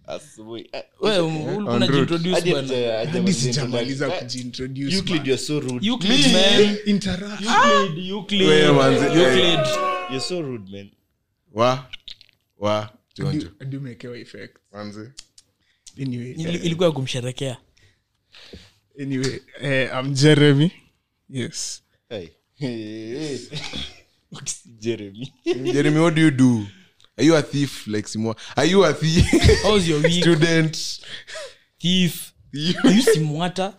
asubuhi wewe ulikuwa route. unajiintroduce hadi bwana haja- haja hadi sijamaliza introduction. kujiintroduce, Euclid, man. you're so rude. Euclid, man. Interact. Euclid, Euclid, Wewe manzi. Euclid. You're so rude, man. wa wa tionjo Hadi- hadi umewekewa effect. manzi Anyway, ilikuwa ya kumsherekea anyway, eh, I'm Jeremy. Yes. Hey. [LAUGHS] Hey. Jeremy. jeremy what do you do are you a thief like simwa are you a thief how's your week student thief. Are you simwata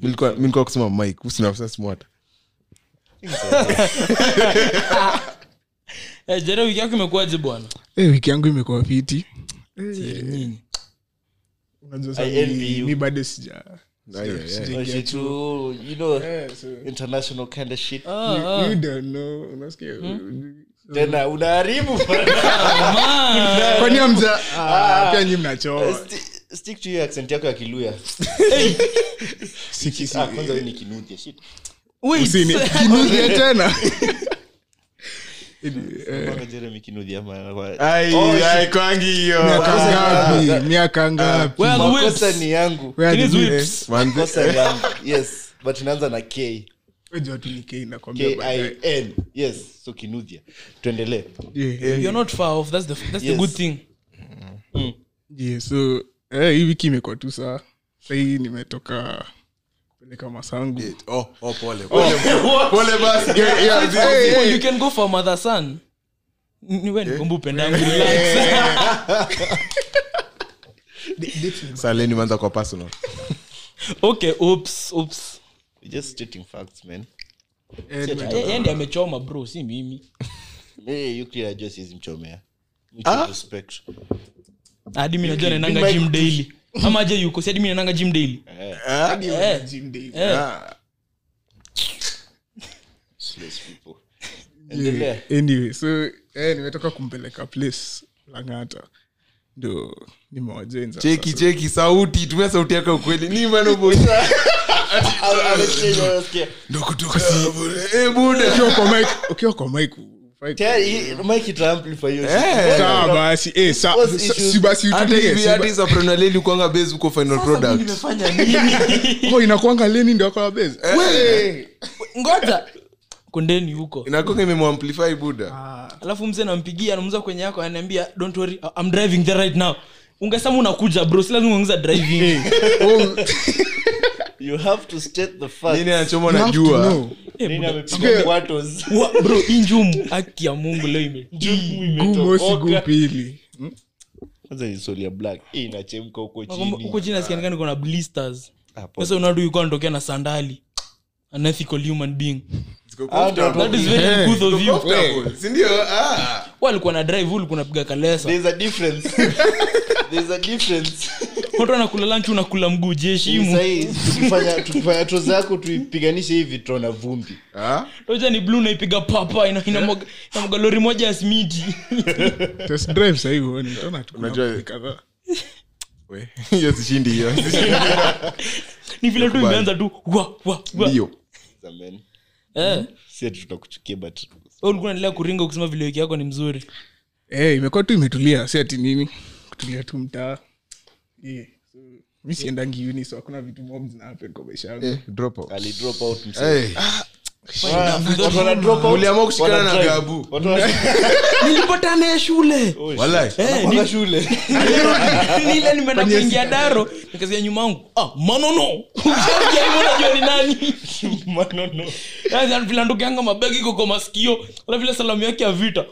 nilikuwa kusema mike usinafsa simwata jeremy jere wiki yako imekuwaje bwana Eh, wiki yangu imekuwa fiti nini. Unajua sasa I envy mi- you. mi bado sija Yeah, yeah, yeah. sija- shit, you, you know, Eh, so- international kind of shit. You- you don't know, unasikia? Tena unaharibu. [LAUGHS] Kwani amza pia nyi mnachoa stick to your accent yako ya kiluya. [LAUGHS] Ah, kwanza ni kinuthia shit. Wait, usini tena [LAUGHS] Kwanza Jeremy kinuthia ama- Ai, Oh, ai, shit. Kwangi hiyo. Miaka ngapi? miaka ngapi? Where are the makosa whips? ni yangu. Where are It the is whips? whips. Manzi- makosa yangu. Yes but inaanza na k. Wajua tu ni K nakwambia baadaye. yes so kinuthia tuendelee. You're not far off. That's the, that's the good thing. Yeah, so eh, hii wiki imekuwa tu saa. Sahii nimetoka kupeleka masangu oh, oh, pole pole. [LAUGHS] pole basi yeah, yeah, zi- zi- Well, you can go for mother son niwe nikumbu upendangu [LAUGHS] saleni manza kwa personal. Okay oops oops. We're just stating facts man. Eh, nimetoka- yeye ndiye amechoma bro si mimi. Mchomea. Hadi mi najua gym daily ama je yuko si hadi mi naendanga gym daily Eh. Eh. Ah, anyway so eh, nimetoka kumpeleka place langata ndo nimewajenza cheki sasa. cheki sauti tumia sauti yako ukweli ni manobosa ndo kutoka eh ukiwa kwa mic eh, sa- Cause sa- issues- si basi hata utulie, hivi si hata ba- hizo pronaleli kwanga base uko final product. [LAUGHS] oh, inakwanga leni ndio akwa base? Ngoja. Kondeni huko. Inakonga imemwamplify buda alafu mzee nampigia namuza kwenye yako ananiambia don't worry I'm driving there right now. Ungesema unakuja bro si lazima driving. [LAUGHS] Oh, You have to state the facts. nini anachoma najua? know. Eh, bro [LAUGHS] haki ya mungu leo ime Jumu Guu mosi, imetoboka. guu pili Kwanza ni soli ya black. Hii inachemka huko Nakwamba chini. huko chini nasikianika niko na blisters. Sasa unadu yuko anatokea na sandali. An ethical human being. Ndio. That is very good of you. Sindio. Wewe alikuwa na drive ulikuwa unapiga kalesa [LAUGHS] There's a difference. [LAUGHS] Watu wanakula lunch unakula mguu jeshimu tukifanya tukifanya troza yako tuipiganishe hivi tutaona vumbi. Ah? toja ni blue naipiga papa ina- inamwaga inamwaga lori moja ya. [LAUGHS] We, [LAUGHS] hiyo sishindi hiyo. Ni vile tu imeanza tu wa wa wa. Ndio. Amen. eh. Si tutakuchukia but wewe ulikuwa unaendelea kuringa ukisema vile wiki yako ni mzuri. Eh, imekuwa tu imetulia si ati nini kutulia tu mtaa. Yeah. so, mi siendangi uni so hakuna vitu mob zinahapen kwa maisha yangu. Eh, kushikana na. Gabu. [LAUGHS] Nilipata naye shule. Eh, Wanakwanga shule. [LAUGHS] Nile nimeenda kuingia daro nikasikia nyuma yangu. Ah manono. Ushafikia ni nani? [LAUGHS] Manono. Vile mabegi iko masikio alafu vile salamu yake ya vita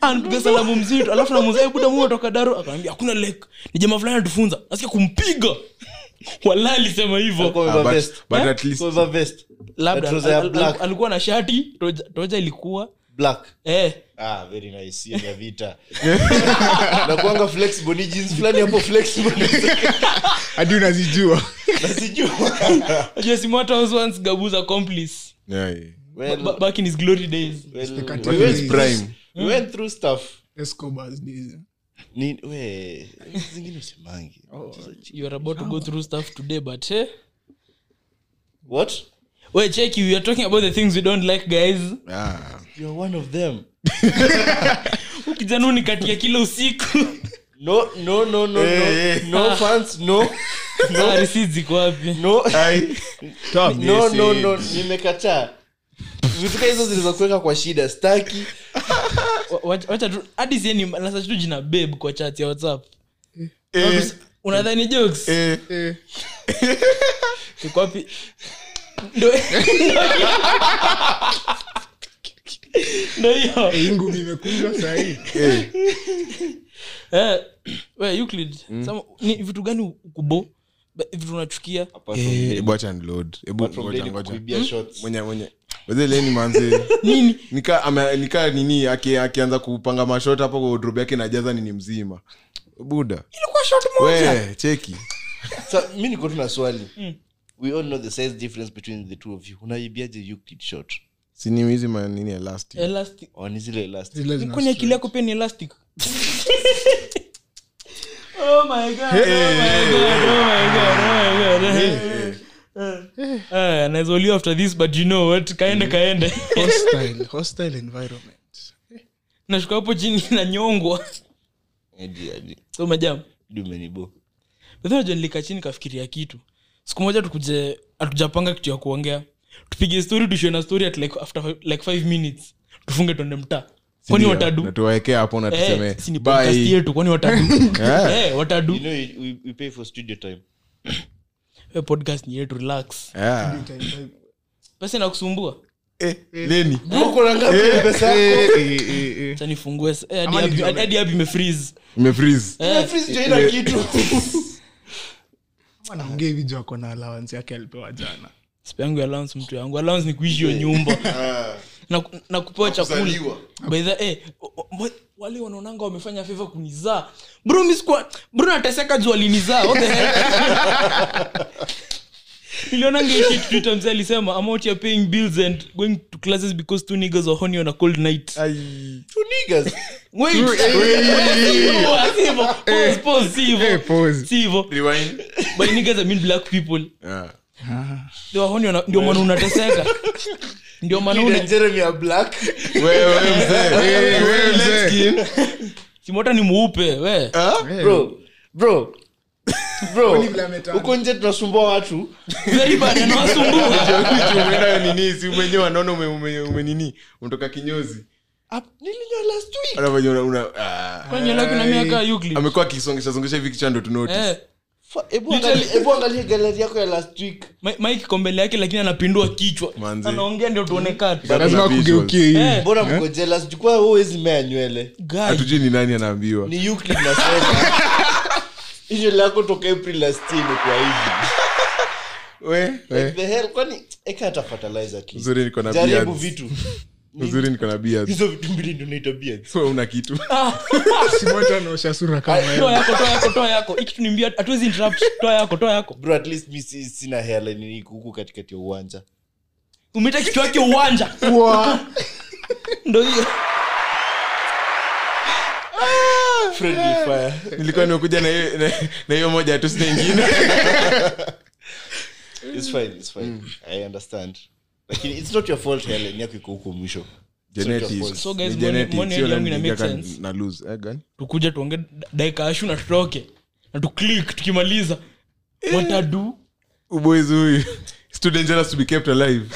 Pa! anapiga salamu mzito alafu namuza buda mu toka daro akaambia hakuna lek ni jamaa fulani anatufunza nasikia kumpiga [LAUGHS] wala alisema hivyo Alikuwa Ah, Eh? at least- Alikuwa amevaa vest. labda Na shati toja, toja ilikuwa Black. eh Ah, very nice. Ya vita [LAUGHS] nakuanga flexible ni jeans fulani hapo flexible [LAUGHS] hadi unazijua nasijua Unajua Simota once Gabu's accomplice Yeah, yeah. well, back in his glory days well, Wakati we wa went- his prime. We went through stuff. Ni we zingine usemangi you are about to go through stuff today but eh? What? Wait, check. We are talking about the things we don't like, guys. You're one of them. [LAUGHS] Huyu kijana unikatia kila usiku. no no no no no. No fans no. Ah, receipts ziko wapi? no. No no no nimekataa. Vitu hizo zilizokuweka kwa shida staki Hadi sieni tu jina babe kwa chat ya WhatsApp. Eh, Unadhani jokes? eh. [LAUGHS] [LAUGHS] Eh, Iko wapi? Ndio. Ndio hiyo. ngumi imekunjwa sahii Eh, we Euclid, sama- ni vitu gani ukubo? Vitu unachukia? Eh. Hebu ngoja, ngoja. mwenye mwenye Wazee leni [LAUGHS] Nini? nika ame- nika nini akianza kupanga mashot hapo kwa drop yake najaza nini mzima. Buda. Ilikuwa shot moja. we cheki. Sa mi niko tu na swali. We all know the size difference between the two of you. Unaibiaje Euclid shot sini manini elastic? Elastic. Oh, ni zile elastic. Zile akili yako pia ni elastic. [LAUGHS] Oh my god oh my god oh my god oh my god. Eh, anaweza uliwa after this but you know what? Kaende kaende. Hostile hostile environment. Nashuka hapo chini na nyongwa Edi, edi. so majam Dumenibo. najua nilika chini kafikiria kitu. Siku moja tukuje hatujapanga kitu ya kuongea. Tupige story tushwe na story at like after like five minutes. Tufunge twende mtaa. Kwani Ndio, watadu? Na tuwaekee hapo na Eh, tuseme si ni podcast yetu kwani watadu? [LAUGHS] Eh. Eh, watadu. You know we, we pay for studio time Eh, podcast ni yetu relax. Yeah. pesa inakusumbua? Eh, nifungue eh, hadi Eh, hivi [LAUGHS] juu ako na allowance yake alipewa jana. Sipe yangu allowance mtu yangu. Allowance ni kuishi hiyo nyumba [LAUGHS] na, na kupewa chakula by eh, wale wanaonanga wamefanya feva kunizaa bro nateseka juu alinizaa what the [LAUGHS] nilionanga hii Twitter mzee alisema I'm out here paying bills and going to classes because two niggas are horny on a cold night two niggas Wait. Si hivyo. Pause, pause, si hivyo. Pause. By niggas I mean black people Yeah. Ndio maana unateseka. [LAUGHS] Ndio maana una- jeremy are black. Wewe, mzee. [LAUGHS] Eh, wewe mzee. simota ni muupe we. Bro bro bro. Huko nje tunasumbua watu. Very bad anawasumbua Kitu [LAUGHS] umeenda nini? Si mwenyewe wanaona ume- ume- ume nini? Umetoka kinyozi. Nilinywa last week Alafu una- una- ah. Amekuwa akisongesha songesha hivi kichwa ndo tunotice. Eh, hebu angalia- galeri yako ya last week. Mike iko mbele yake lakini anapindua kichwa. Anaongea ndio tuone kati Kuna lazima visuals. kugeukie hivi. Eh. mbona mko jealous jukwa huwezi mea nywele? Hatujui ni nani anaambiwa. Ni Euclid nasema [LAUGHS] Hii nywele toka april last year hivi. We, we. Like the hell kwani eka hata fertilizer ki uzuri niko na jaribu beards. vitu uzuri niko na hizo vitu mbili ndio naita beards Wewe una kitu. [LAUGHS] Simota anaosha sura kama toa yako toa yako toa yako. Hii kitu ni mbia hatuwezi interrupt. Toa yako toa yako. Bro at least mi si- sina hairline ni huku katikati ya uwanja. Umeta kichwa yake uwanja. [LAUGHS] Ndo hiyo. [LAUGHS] Nilikuwa nimekuja na hiyo- na- na hiyo moja tu sina ingine. It's fine it's fine. I understand lakini it's not your fault hairline yako iko huko mwisho. So guys, yangu ina make sense. Eh, gani? tukuje tuonge dakika ashu na tutoke. Na tuklik tukimaliza. Watadu uboys huyu. It's too dangerous to be kept alive.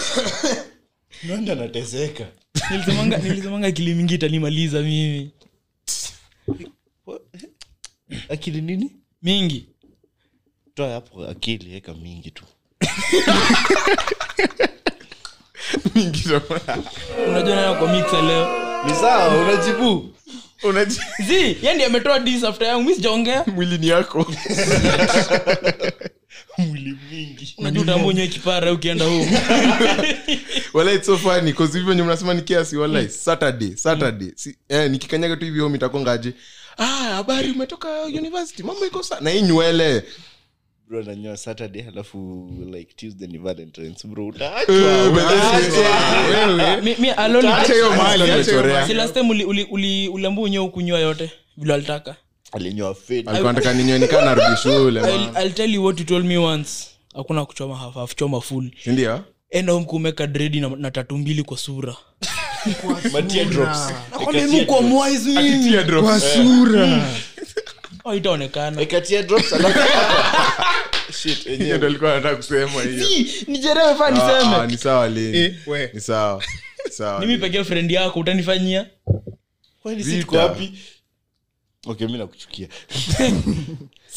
Nanda anateseka? Nilisemanga nilisemanga akili mingi itanimaliza mimi. Akili nini? Mingi. Toa hapo akili eka mingi tu [LAUGHS] Mingi unajua nayo kwa mixa leo ni sawa unajibu Unaji- zi ametoa dis after yangu mi sijaongea mwili ni yako mwili mingi unajua utaambua unywe kipara ukienda home wala it's so funny cause hivyo ndio mnasema ni kiasi wala saturday saturday si, eh, nikikanyaga tu hivi home ah habari umetoka university mambo iko sana na hii nywele bro nanyoa saturday halafu like tuesday ni valentines. Bro Eh, ukunywa yote vile alitaka. Alinyoa fade alikuwa nataka ninywe nikaa narudi shule I'll, tell you what you told me once. Hakuna kuchoma half half choma full. Ndio? Enda home dredi na, na tatu mbili kwa sura. Nakwambia mi kwa mwise mimi kwa sura Oh, itaonekana. Ekatia drops alafu hapa shit hiyo enyewe. ndo alikuwa nataka kusema Ah, ah, niseme. ni sawa leni Eh, ni sawa [LAUGHS] sawa. Mimi pekee friend yako utanifanyia? Wapi? Okay mi nakuchukia.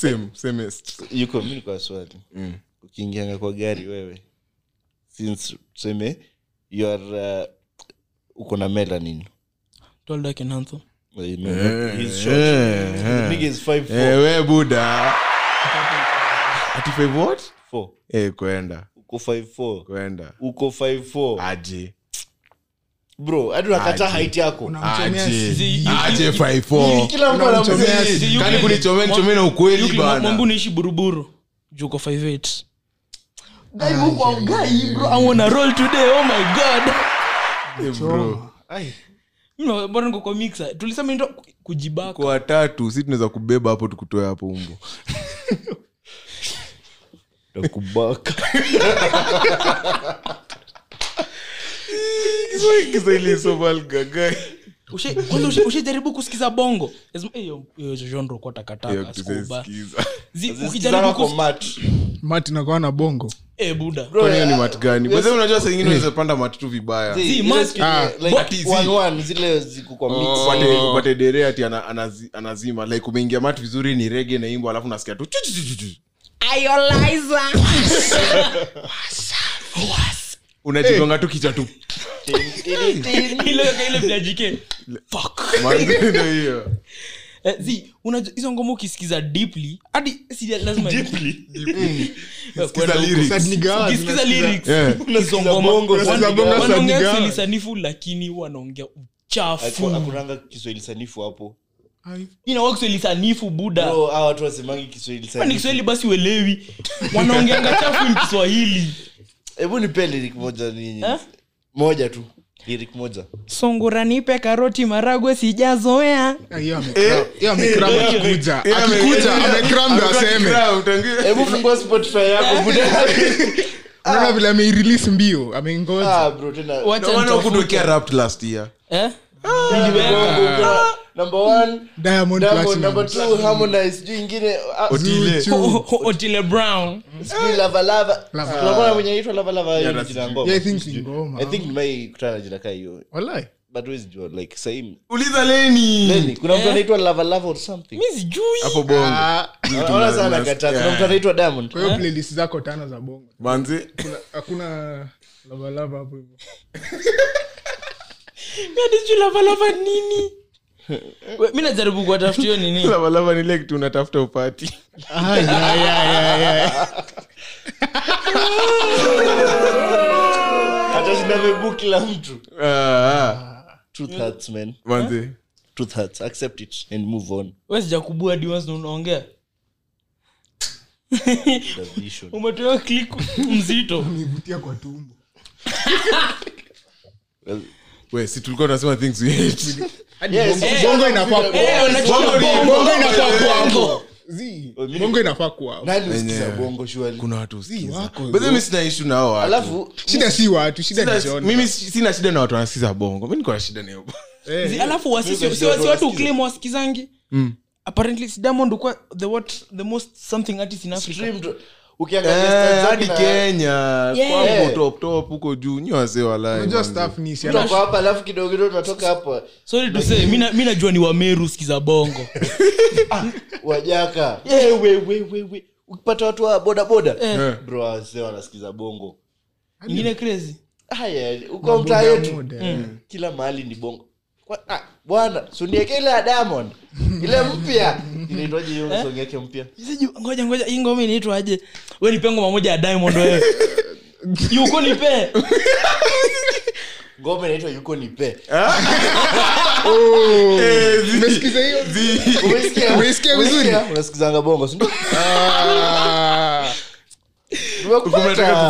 [LAUGHS] Yuko mi swali ukiingianga kwa gari wewe. Since tuseme you are uh, uko na melanin He's short. The nigga is 5'4". Eh, we buda [LAUGHS] ati five what? Four. eh kwenda. Uko 5'4". kwenda. Uko 5'4". aje. Bro hadi unakata Aje. height yako. Unamchomea aje. Si- you- aje you- five four. kila mtu Unamchomea anamzidi. Si- you- kani kunichomea nichomea na ukweli mwambu unaishi buruburu. Juko uko 58 Guy, bro, I wanna roll today oh my god. Bro Mimi bora niko kwa mixer? Tulisema ndo kujibaka. Kwa watatu si tunaweza kubeba hapo tukutoe hapo umbo. Nakubaka. kiswahili is so vulgar, guy. Ushe- kwanza ushe- ushajaribu kusikiza bongo. Lazima- eh, kwa takataka ukijaribu mat. na bongo eh, buda Kwani hiyo ni mat gani? Kwa unajua saa ingine mat tu ati anazima. Like umeingia mat vizuri ni rege naimbo alafu nasikia tu unajigonga tu kichwa tu. Ile ile vijajike fuck. Manze, ndio hiyo Eh, zi unajua hizo ngoma ukisikiza deeply hadi si lazima Sikiza [LAUGHS] kwenda huko. lyrics. Sadnigawa ukisikiza lyrics. Yeah. hizo ngoma bongo, unasikiza bongo wanaongea Sadnigawa. Kiswahili sanifu lakini wanaongea uchafu. Kiswahili sanifu hapo. Inawa kiswahili sanifu buda Bro, hawa watu wasemangi kiswahili Kwani sanifu? Kiswahili basi uelewi? Wanaongeanga chafu ni kiswahili. Hebu nipe lirik moja ni Eh? moja tu lirik moja. Sungura nipe karoti maragwe sijazoea. Ah, akikuja aseme. hebu fungua spotify yako [LAUGHS] vile ameirelease mbio amengoja ah Wrapped last year. Eh? Bongo, number one diamond Diamond, number two harmonize. Sijui ingine Otile. Zuchu. O- o- otile brown. Sijui lava lava. Lava. Tunakuwa mwenye anaitwa lava lava hiyo jina ngoma. I think ngoma. I think nimai kutana jina kaa hiyo. Walai. but huwezi jua like sahii uliza leni Lenny, kuna mtu anaitwa lava lava or something. Mi sijui. Hapo bongo. Sana kataa kuna mtu anaitwa diamond. Kwa hiyo playlist zako tano za bongo. Manze Kuna- hakuna lavalava hapo hivyo. Mi [LAUGHS] hadi sijui lavalava nini mi najaribu kuwatafutio ninilavalava [LAUGHS] nile kitu unatafuta upati. Ah, yeah, yeah, yeah, yeah. atashinda mebu kila mtu. Ah, ah. truth hurts man. Manze. Truth hurts. Accept it and move on. We sijakubua hadi once na unaongea. Umetoa klik mzito. Nivutia kwa tumbo we si tulikuwa tunasema things we hate. Yes, bongo. Inafaa Bongo inafaa Bongo. Inafaa sina shida si watu mimi sina shida na watu wanasikiza bongo. Mi shida na hiyo Eh, alafu wasikizangi apparently si diamond ukuwa the what the most something artist in africa. Streamed ukiangalia Eh, hadi kenya top top huko juu nyi wazee walai unajua manze. staff ni si mtu ako hapa alafu kidogo kidogo tunatoka hapa. sorry to say mi najua ni wameru sikiza bongo. [LAUGHS] Wajaka. [LAUGHS] We, we, we, we. ukipata watu wa bodaboda Eh. bro wanasikiza bongo. Ingine crazy. Haya uko mtaa yetu. Mm. kila mahali ni bongo. Kwa- ah, bwana sunieke ile ya diamond. Ile mpya. Inaitwaje hiyo song yake mpya? Siju- ngoja ngoja hii ngoma inaitwaje we nipe ngoma moja ya diamond wewe. [LAUGHS] Yuko nipe ngoma inaitwa yuko nipe [LAUGHS] Eh, umesikia? Vizuri? Unasikizanga bongo? Ah, Tumekupata. Umetaka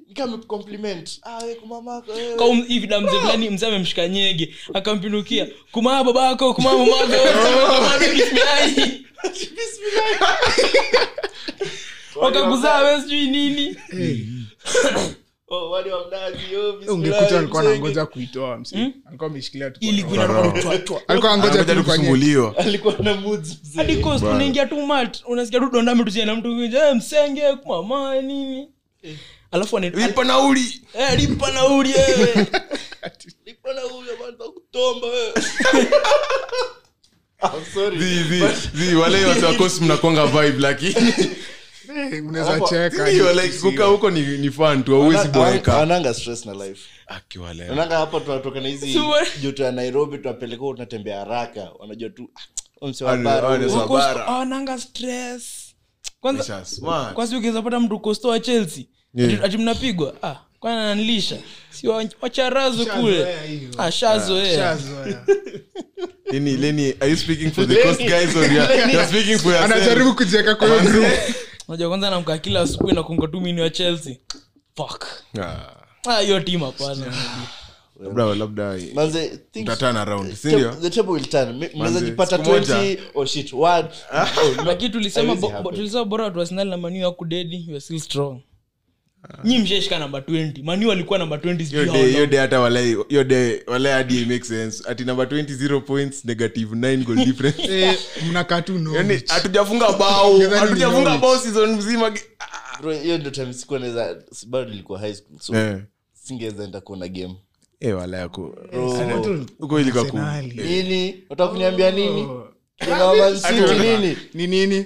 ah, um- hivi na mzee fulani mzee amemshika nyege akampindukia kumaa babako kumaa mamako [LAUGHS] wakakuzaa we sijui nini. [COUGHS] Ungekuta alikuwa kuitoa tu mat unasikia tu mtu eh, msenge kumama nini alafu lipa nauli. Eh, lipa nauli wewe [LAUGHS] Lipa bwana, wewe. [LAUGHS] Wale [LAUGHS] vibe lakini Eh, huko ni, ni fun tu auwezi Ana- stress na life. Akiwalea. Hapa tunatoka na hizi joto ya nairobi tunapeleka tunatembea haraka. Wanajua tu ah, hawananga stress. Kwanza kwanza ukiweza pata mtu kostoa chelsea Yeah. ati- mnapigwa? Ah, kwani ananilisha? Si wacharazo kule. ah, shazoea. Shazoea. [LAUGHS] Lenny, Lenny, are you speaking for the coast guys or you are, you are speaking for yourself? anajaribu kujieka kwa hiyo group. [LAUGHS] Unajua kwanza namka kila asubuhi na kunga tu mini wa chelsea. Fuck. Ah, Ah, hiyo timu hapana. Labda labda manze things- Uta turn si ndio? the table will turn. Me- mnaweza jipata siku moja. 20 oh shit one. Oh, no. lakini tulisema bo- bo- tulisema bora watu wasinali na maniu wako dedi we still strong nyi msheshika namba 20 mani walikuwa namba 20 sijui hiyo how day long. hiyo day hata walai hiyo day walai hadi it sense. Ati namba 20 zero points negative 9 goal difference. [LAUGHS] Eh, mnakaa tu no yani hatujafunga bao. Hatujafunga bao season mzima. Hiyo ndio time sikuwa naweza bado nilikuwa high school so yeah. singeweza enda kuona game. Eh wala yako Bro, huko ilikuwa ku nini? Unataka nini? Kuna Man nini? Ni nini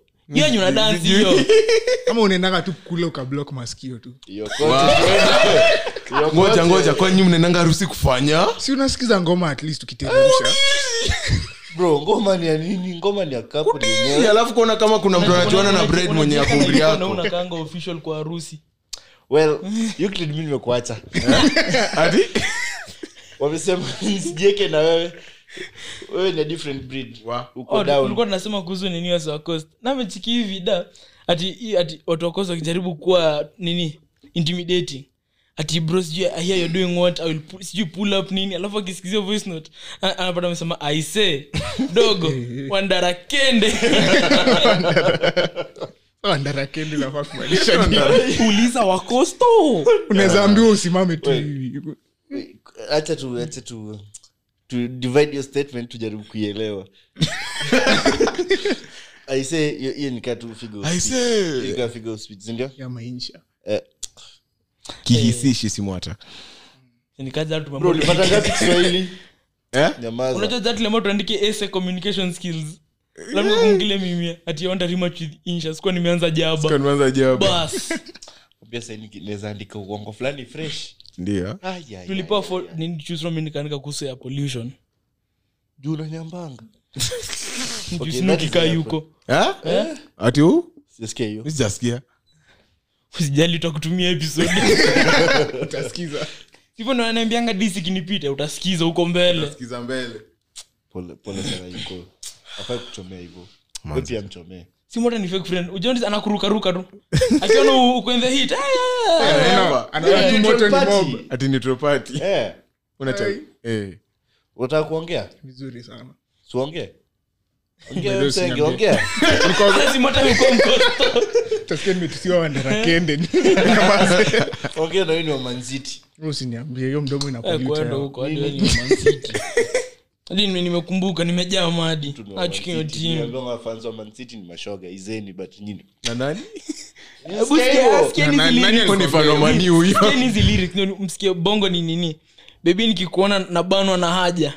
hiyo yenye una dance hiyo [LAUGHS] ama unaendaga tu kule ukablok masikio tu. Ngoja ngoja kwani mnaendanga harusi kufanya? Si unasikiza ngoma at least ukiteremsha? [LAUGHS] Bro ngoma ni ya nini? Ngoma ni ya couple yenyewe. Alafu kuona kama kuna mtu anachuana na bread mwenye ya umri yako. unakaanga official kwa harusi. Well Euclid mimi nimekuacha. [LAUGHS] Ati wamesema nisijieke na wewe [LAUGHS] wewe ni different breed. Uko Oh, down. tulikuwa tunasema kuhusu nini wasa wa coast. Namechiki hivi da ati ati watu wa coast wakijaribu kuwa nini intimidating. Ati bro sijui i hear you're doing what i will sijui pull up nini alafu akisikizia voice note anapata amesema i say [LAUGHS] dogo wandara kende Oh, nafaa kumaanisha [LAUGHS] uliza wakosto unaweza ambiwa usimame tu hivi. acha tu acha tu to divide your statement tujaribu kuielewa. [LAUGHS] Aise hiyo nikaa tu ya maisha. Eh, kihisishi simwata ulipata ngapi kiswahili? [LAUGHS] Eh? Unajua that lemo tuandike essay communication skills. Labda kumgile mimi ati I want a rematch with insha. Sikuwa nimeanza jaba. Bas [LAUGHS] pia sasa naweza andika uongo fulani fresh. Ndio. Tulipewa nikaandika kuhusu ya pollution? Juu unanyambanga. [LAUGHS] Yuko eh? Ati huu sijasikia hiyo. Mimi sijasikia. Usijali utakutumia episode. [LAUGHS] Utasikiza. Hivyo disi kinipita utasikiza huko mbele. Mbele. Pole pole sana yuko. Afai kuchomea hivyo. Pia mchomee simota ni fake friend ujondi anakurukaruka tu. [LAUGHS] Akiona uko in the heat mob ati Eh, unacha eh unataka kuongea? Vizuri sana. Siongee. Ongea [LAUGHS] [LAUGHS] na wewe ni wa usiniambie hiyo mdomo Eh, nimekumbuka nimejaa madi. [LAUGHS] Msikie bongo ni nini? Bebi nikikuona nabanwa na haja.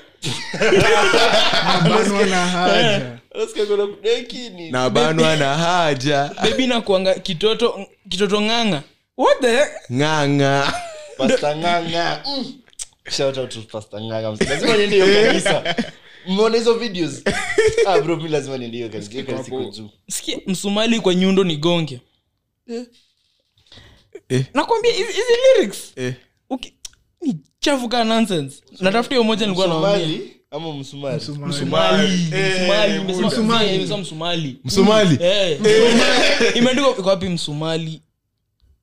Banwa na haja. [LAUGHS] Kudeki ni na haja. Bebi nakuanga kitoto kitoto ng'anga. What the ng'ang'a. Nganga. Mm. Shout out to Pastor Nganga. Msi- lazima niende hiyo kanisa. Mmeona hizo videos? [LAUGHS] Ah bro mi lazima niende hiyo kanisa. Hiyo kanisa iko juu. sikia msumali kwa nyundo ni gonge. Eh. nakwambia hizi lyrics? Eh. Uki- ni chafu ka nonsense. Natafuta hiyo moja nilikuwa naambia ama msumari Msumali. Eh, Eh, imeandikwa iko wapi? Msumali.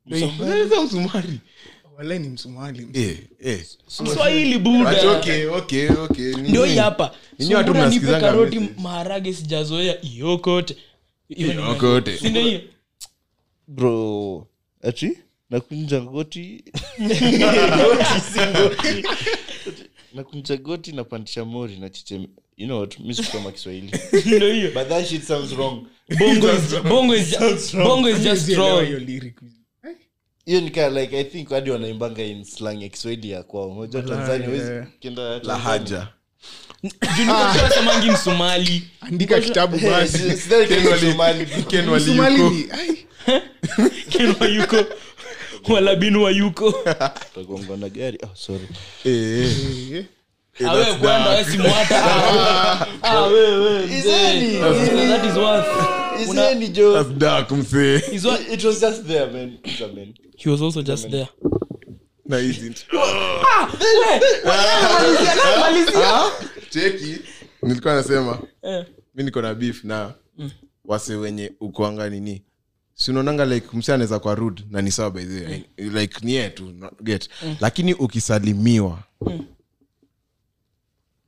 Msomali wala ni msumali. Eh eh. Mswahili Ati buda. Okay okay okay. Nini? ndio hii hapa. Nipe karoti maharage sijazoea. Iyokote Iyokote. Hiyo bro ati nakunja goti. Nakunja goti napandisha mori na chicheme you know what? Mi sikusoma kiswahili. [LAUGHS] Ndio but that shit sounds wrong. Bongo is bongo is bongo is just strong hiyo nika like i think hadi wanaimbanga in slang ya kiswahili ya kwao. Unajua tanzania wezi kenda la haja juu niko msumali. Andika kitabu Eh, basi. Si- sidhani kama Ken Wali- Somali. Ken msumali Waliuko. ni ai. [LAUGHS] Kenwa yuko walabinu wa yuko utagonga gari. Oh, sorry. Eh, eh. awe kwenda we simu hata Ah, [LAUGHS] ah, That is worth. Una- Isn't? That's dark, msee. is what- It was just there, man. It's a man. he was also just there. Na isn't. [LAUGHS] cheki nilikuwa nasema Eh. mi niko na beef na wase wenye ukuanga nini. Si unaonanga like msi anaweza kwa rud na ni sawa by the way. Like ni tu na- get. Lakini ukisalimiwa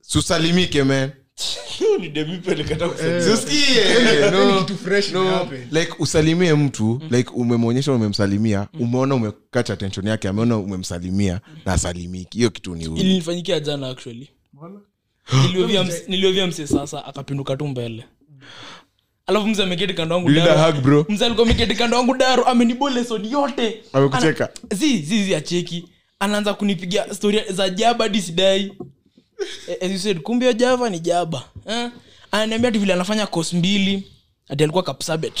susalimike man Huyu ni demi pele kata kusema. Siusikie. No, kitu fresh no. imehappen. like usalimie mtu like umemwonyesha umemsalimia umeona umekacha attention yake ameona umemsalimia na asalimiki. Hiyo kitu nilifanyikia jana actually. Niliovia mse sasa akapinduka tu mbele. Alafu mze ameketi kando wangu You Daro. mze alikuwa ameketi kando wangu daro amenibole yote. Amekucheka? Ana- zi zi zi acheki. Anaanza kunipigia stori za jaba hadi sidai. Eh, as you said kumbe java ni jaba. Eh? ananiambia ati vile anafanya kos mbili ati alikuwa kapsabet.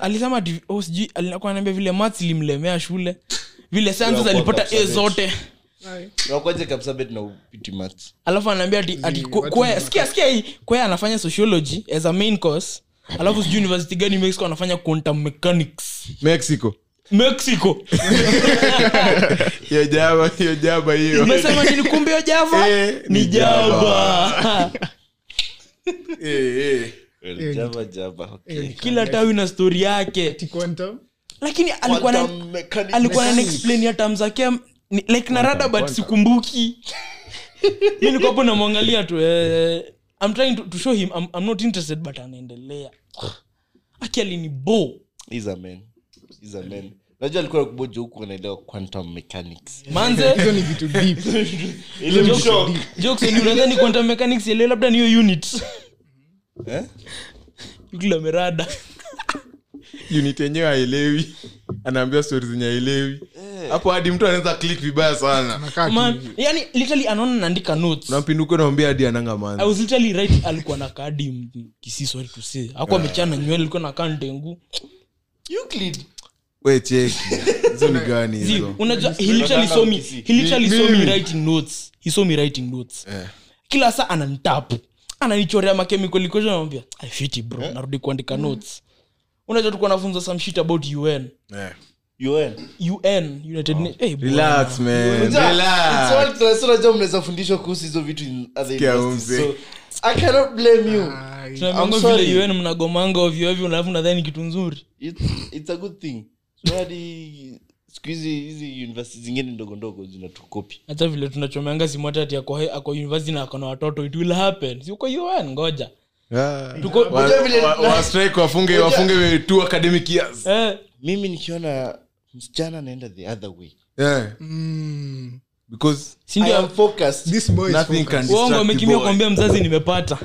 Alisema oh, sijui alikuwa vile mats ilimlemea shule. Vile sciences alipata e zote. Alafu anaambia sikia hii. Kwe anafanya sociology as a main course. Alafu sijui university gani mexico anafanya quantum mechanics. Mexico mexico. [LAUGHS] Hiyo jaba hiyo jaba hiyo umesema nini? Hiyo java? Eh, ni java. [LAUGHS] Eh, eh. Well, Java, Java, okay. kila tawi na stori yake. Lakini alikuwa na alikuwa zake. Like narada but sikumbuki. Mi niko hapo namwangalia tu eh, i'm trying to, to show him I'm, i'm not interested but anaendelea. Aki alini bo He's a man. He's a man. Najua alikuwa kuboja huku anaelewa quantum mechanics. [LAUGHS] Manze? Hizo ni vitu deep. [LAUGHS] Ile mshock jokes. ni unadhani [LAUGHS] quantum mechanics ile labda ni hiyo unit? Eh? Yukila merada unit yenyewe aelewi anaambia stori zenye aelewi hapo hadi mtu anaweza click vibaya sana. Man yani literally anaona naandika notes. Nampinduka naambia hadi ananga i manzi was literally right alikuwa na kadi kisi sorry to say. Hakuwa amechana nywele alikuwa nakaa ndengu. Euclid we cheki hizo ni [LAUGHS] gani See, hizo? unajua he literally saw me he literally saw me writing notes. He saw me writing notes. Kila saa ananitapu ananichorea machemical fiti bro. Yeah. narudi kuandika notes. Unajua tulikuwa nafunza some shit about un mnaweza fundishwa kuhusu hizo vitu un mnagomanga ovyoovyo alafu nadhani kitu nzuri. It's, it's a good thing hadi siku hizi hizi university zingine ndogo ndogo zinatukopi. Hata vile tunachomeanga simu hata ati ako, ako university na akona watoto it will happen. Si uko un ngoja. Ah. tuko Wa- Unajua vile- wa- wa strike wafunge wafunge two academic years. Eh, mimi nikiona msichana anaenda the other way. Yeah mm, because si I ndio am focused. This boy is Nothing focused. can- uongo distract amekimia boy. kuambia mzazi nimepata.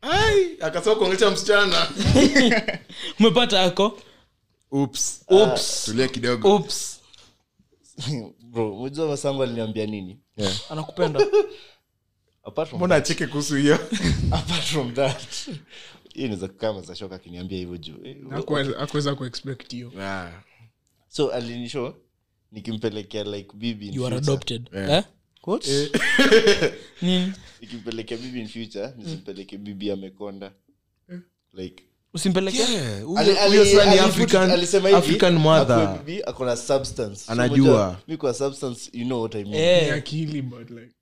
Ai akasema kuongelesha msichana. [LAUGHS] Umepata ako oops. Oops. tulia kidogo. Oops. [LAUGHS] bro mjua masango aliniambia nini? Yeah. anakupenda. [LAUGHS] Apart from, mbona acheke kuhusu hiyo? [LAUGHS] Apart from that. Hiyo inaweza kama za akiniambia hivyo juu. Eh, Hakuweza- hakuweza kuexpect hiyo. Ah. so alinisho nikimpelekea like bibi in you are future. adopted. Eh? What? nini nikimpelekea bibi in future nisimpeleke bibi amekonda like usimpeleke Yeah, huyo- Ali- ali- huyo sasa ni aliput- African- alisema hivi, African mother. akuwe bibi, ako na substance. So Anajua. unajua, mi kwa substance you know what i mean. Ni akili but like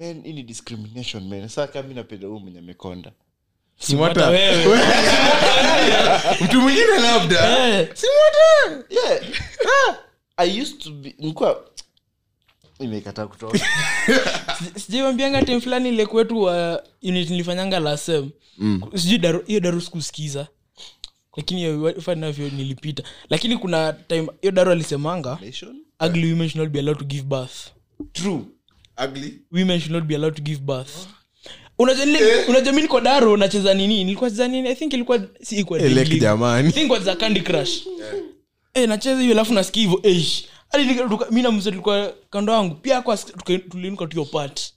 man hii ni discrimination man. Saa kama napenda huu mwenye amekonda. Hata [LAUGHS] mtu mwingine labda. Eh, yeah. I used to be nilikuwa imekataa kutoka. [LAUGHS] Sijaiwambianga tem fulani ile kwetu wa unit nilifanyanga lasem sijui daru- hiyo daru sikusikiza. Lakini fanavyo nilipita. Lakini kuna time hiyo daru alisemanga ugly women should not be allowed to give birth. True. Ugly? Women should not be allowed to give birth. Nile- unajua mi niko daro nacheza nini? Nilikuwa cheza nini? I think ilikuwa si ilikuwa jamani. Think was a candy crush. [LAUGHS] Eh. Nacheza hiyo alafu nasikia hivyo tuka- mi na mzee tulikuwa kando yangu. Pia kwa tulinuka tuyo pati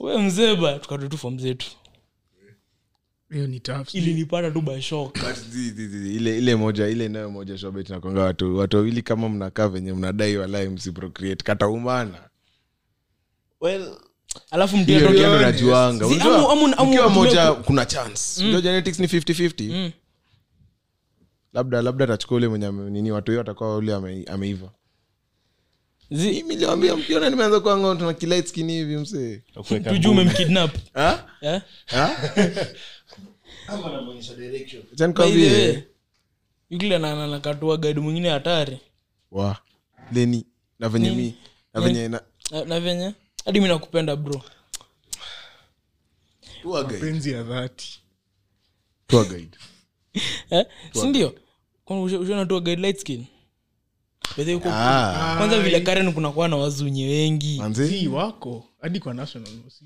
we mzeba tukatoa tu form zetu. Ilinipata tu ile ile moja ile nayo moja shobet nakwanga watu watu wawili kama mnakaa venye mnadai walai msiprocreate. Kataumana well alafu hiyo mtu hiyo ndo najuanga Si, Unajua, amu- amu- amu- ukiwa moja kuna chance. Unajua genetics ni 50-50 Mm. labda labda atachukua ule mwenye nini watu hiyo atakuwa ule ameiva. zi- mimi niliwambia mkiona nimeanza kuanga tuna kilight skin hivi msee. Tujue umemkidnap. Ha? eh? Ha? ama namwonyesha direction. Acha By the nikwambie. way, yule na- na- nakatua guide mwingine hatari. Wa leni na venye mi na venye na venye? Hadi mi nakupenda bro. Ya dhati. Tour guide. [LAUGHS] Eh? guide light skin By the way, uko- ah. kwanza vile karen kunakuwa na wazunye wengi. Si wako. Hadi kwa national si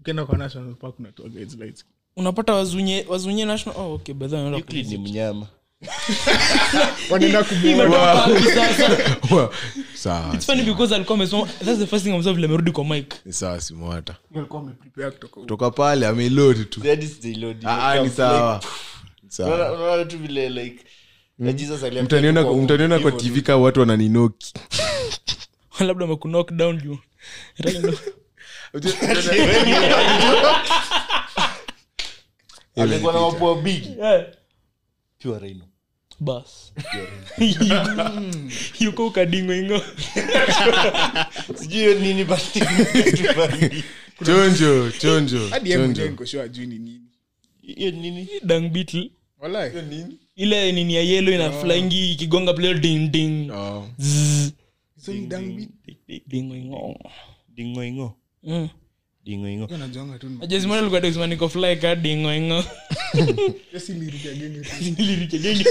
ukienda kwa national park unatoa guides lights. Unapata wazunye wazunye national oh, okay by the way, naenda Euclid ni mnyama. [LAUGHS] Wanaenda kumua Imetoka wapi sasa? Wa- sawa It's funny because alikuwa amesoma that's the first thing amesema vile amerudi kwa mic. Ni sawa simwata walikuwa wameprepare kutoka kutoka pale amelodi tu. That is. Ah, ni sawa. sawa. Unaona- unaona tu vile like na Jesus aliamka mtaniona kwa tv kaa watu wananinoki. [LAUGHS] Labda amekuknock down juu. Alikuwa na mapua big [LAUGHS] Eh, pure bas. Yuko ukadingoingo [LAUGHS] sijui nini chonjo chonjo hiyo nini? Dang beetle. Walai ile nini ya yelo ina flyingi ikigonga play ding ding Oh. Zzz. so ni dambi Dingoingo. dingoingo Mm. dingoingo anajuanga tu ni Ajazimana alikuwa akisema niko fly ka dingoingo Yes, ilirudia genge tu. [LAUGHS] Nilirikegenge.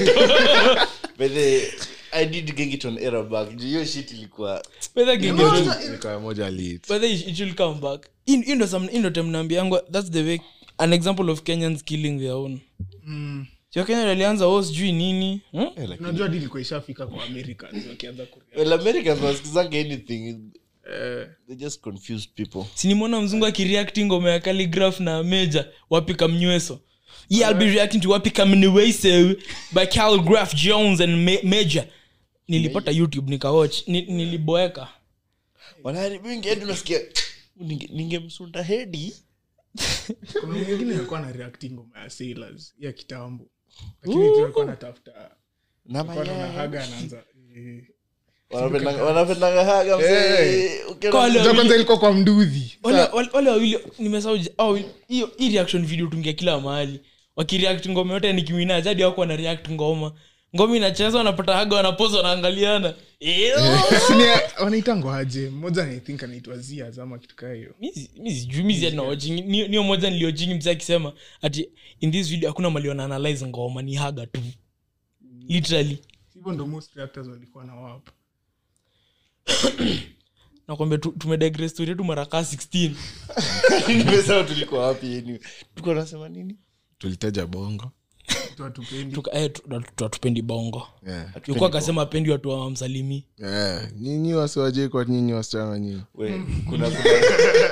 but the i did gengiton era back hiyo shit ilikuwa Whether genge- Nikawa moja lit But it it come back In- in ndo some- ndo time thats the way an example of kenyans killing their own Mm. Sio kenya walianza o sijui nini? Hmm? unajua hadi ilikuwa ishafika kwa americans wakianza kurea well americans wasikizanga anything. Eh, they just confused people. Sinimwona mzungu akireacti ngoma ya calligraph na meja wapika mnyweso yeah, I'll be reacting to wapi kamniweso by calligraph jones and Ma- major. Nilipata youtube nikawatch ni, niliboeka. Wanaharibu edu nasikia ninge- ningemsunda hedi. Kuna mwingine alikuwa na reacting ngoma ya sailors ya kitambo eh. Wanapendanga- ilikuwa kwa mdudhi wale wawili nimesahau hiyo hii reaction video tungia kila mahali. Wakireact ngoma yote nikiwina jadi wako wana ngoma. Ngoma inacheza wanapata haga wanapoza wanaangaliana Ew. [LAUGHS] Sini- wanaitangwa aje? Mmoja i anaitwa zias ama kitu kaa hiyo. Niyo moja niliojingi mzee akisema ati in this video hakuna mali wanaanalyze ngoma ni haga tu. Literally. Hivyo ndo most actors walikuwa na wapa [COUGHS] nakwambia tu- tumedigress story yetu mara kaa 16 nimesahau tulikuwa wapi tulikuwa nasema nini? Tulitaja bongo tuatupendi Tuka- eh, bongo. Yeah. yukuwa akasema apendi watu wamsalimi Yeah. nyinyi wasiwajei kwa nyinyi wasichana nyinyi. We, kuna kuna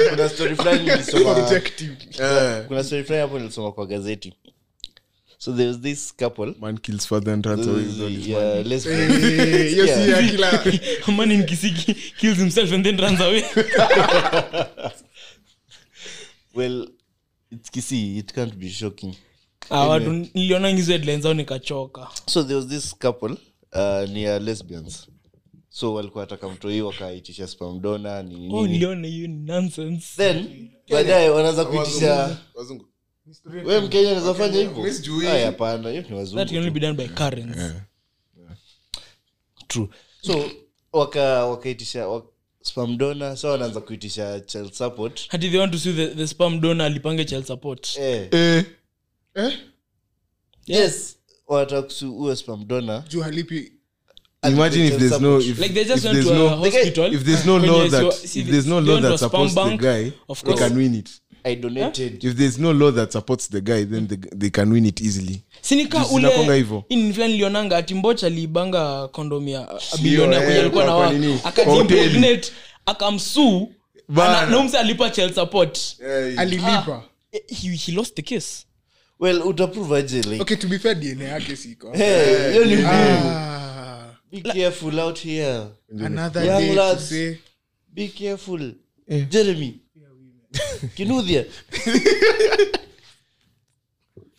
kuna story fulani nilisoma. [LAUGHS] Kuna story fulani hapo nilisoma kwa gazeti. So there was this couple. Man kills father and runs away with all his money. yeah, si ya kila [LAUGHS] man in kisiki kills himself and then runs away. [LAUGHS] Well it's kisi it can't be shocking watu niliona hizo headlines zao nikachoka. So there was this couple uh, near lesbians. So walikuwa wataka mtoi wakaitisha spamdona nini? Oh nini niliona hiyo ni nonsense. Then baadaye wanaanza kuitisha Wazungu. we mkenya anaweza fanya hivyo? Mimi sijui. Aya, hapana hiyo ni wazungu can only be done by Karens. true. So waka wakaitisha wak, spamdona so wanaanza kuitisha child support. Hati they want to see the, the spam donor alipange child support. Eh, Eh. Yes. Wanataka kusu uwe spamdona juu halipi imagine if there's no if, like they just if went there's to a no hospital. if there's no law that if there's no law went to a that supports the guy of they course. can win it. I donated. If there's no law that supports the guy then they, they can win it easily. Sinika Juu zinakwanga ule hivyo. in fulani ilionanga ati mbocha aliibanga kondom ya bilionea eh, kwenye alikuwa na kwa- kwa wa nini? akajimpregnate akamsuu Bana. na umse alipa child support. Alilipa. Eh, he, he lost the case well utaprove like? Okay to be fair dna yake siko. Hey ni ah, be careful out here. Another Young day to say. be careful. Jeremy. [LAUGHS] Kinuthia. [LAUGHS]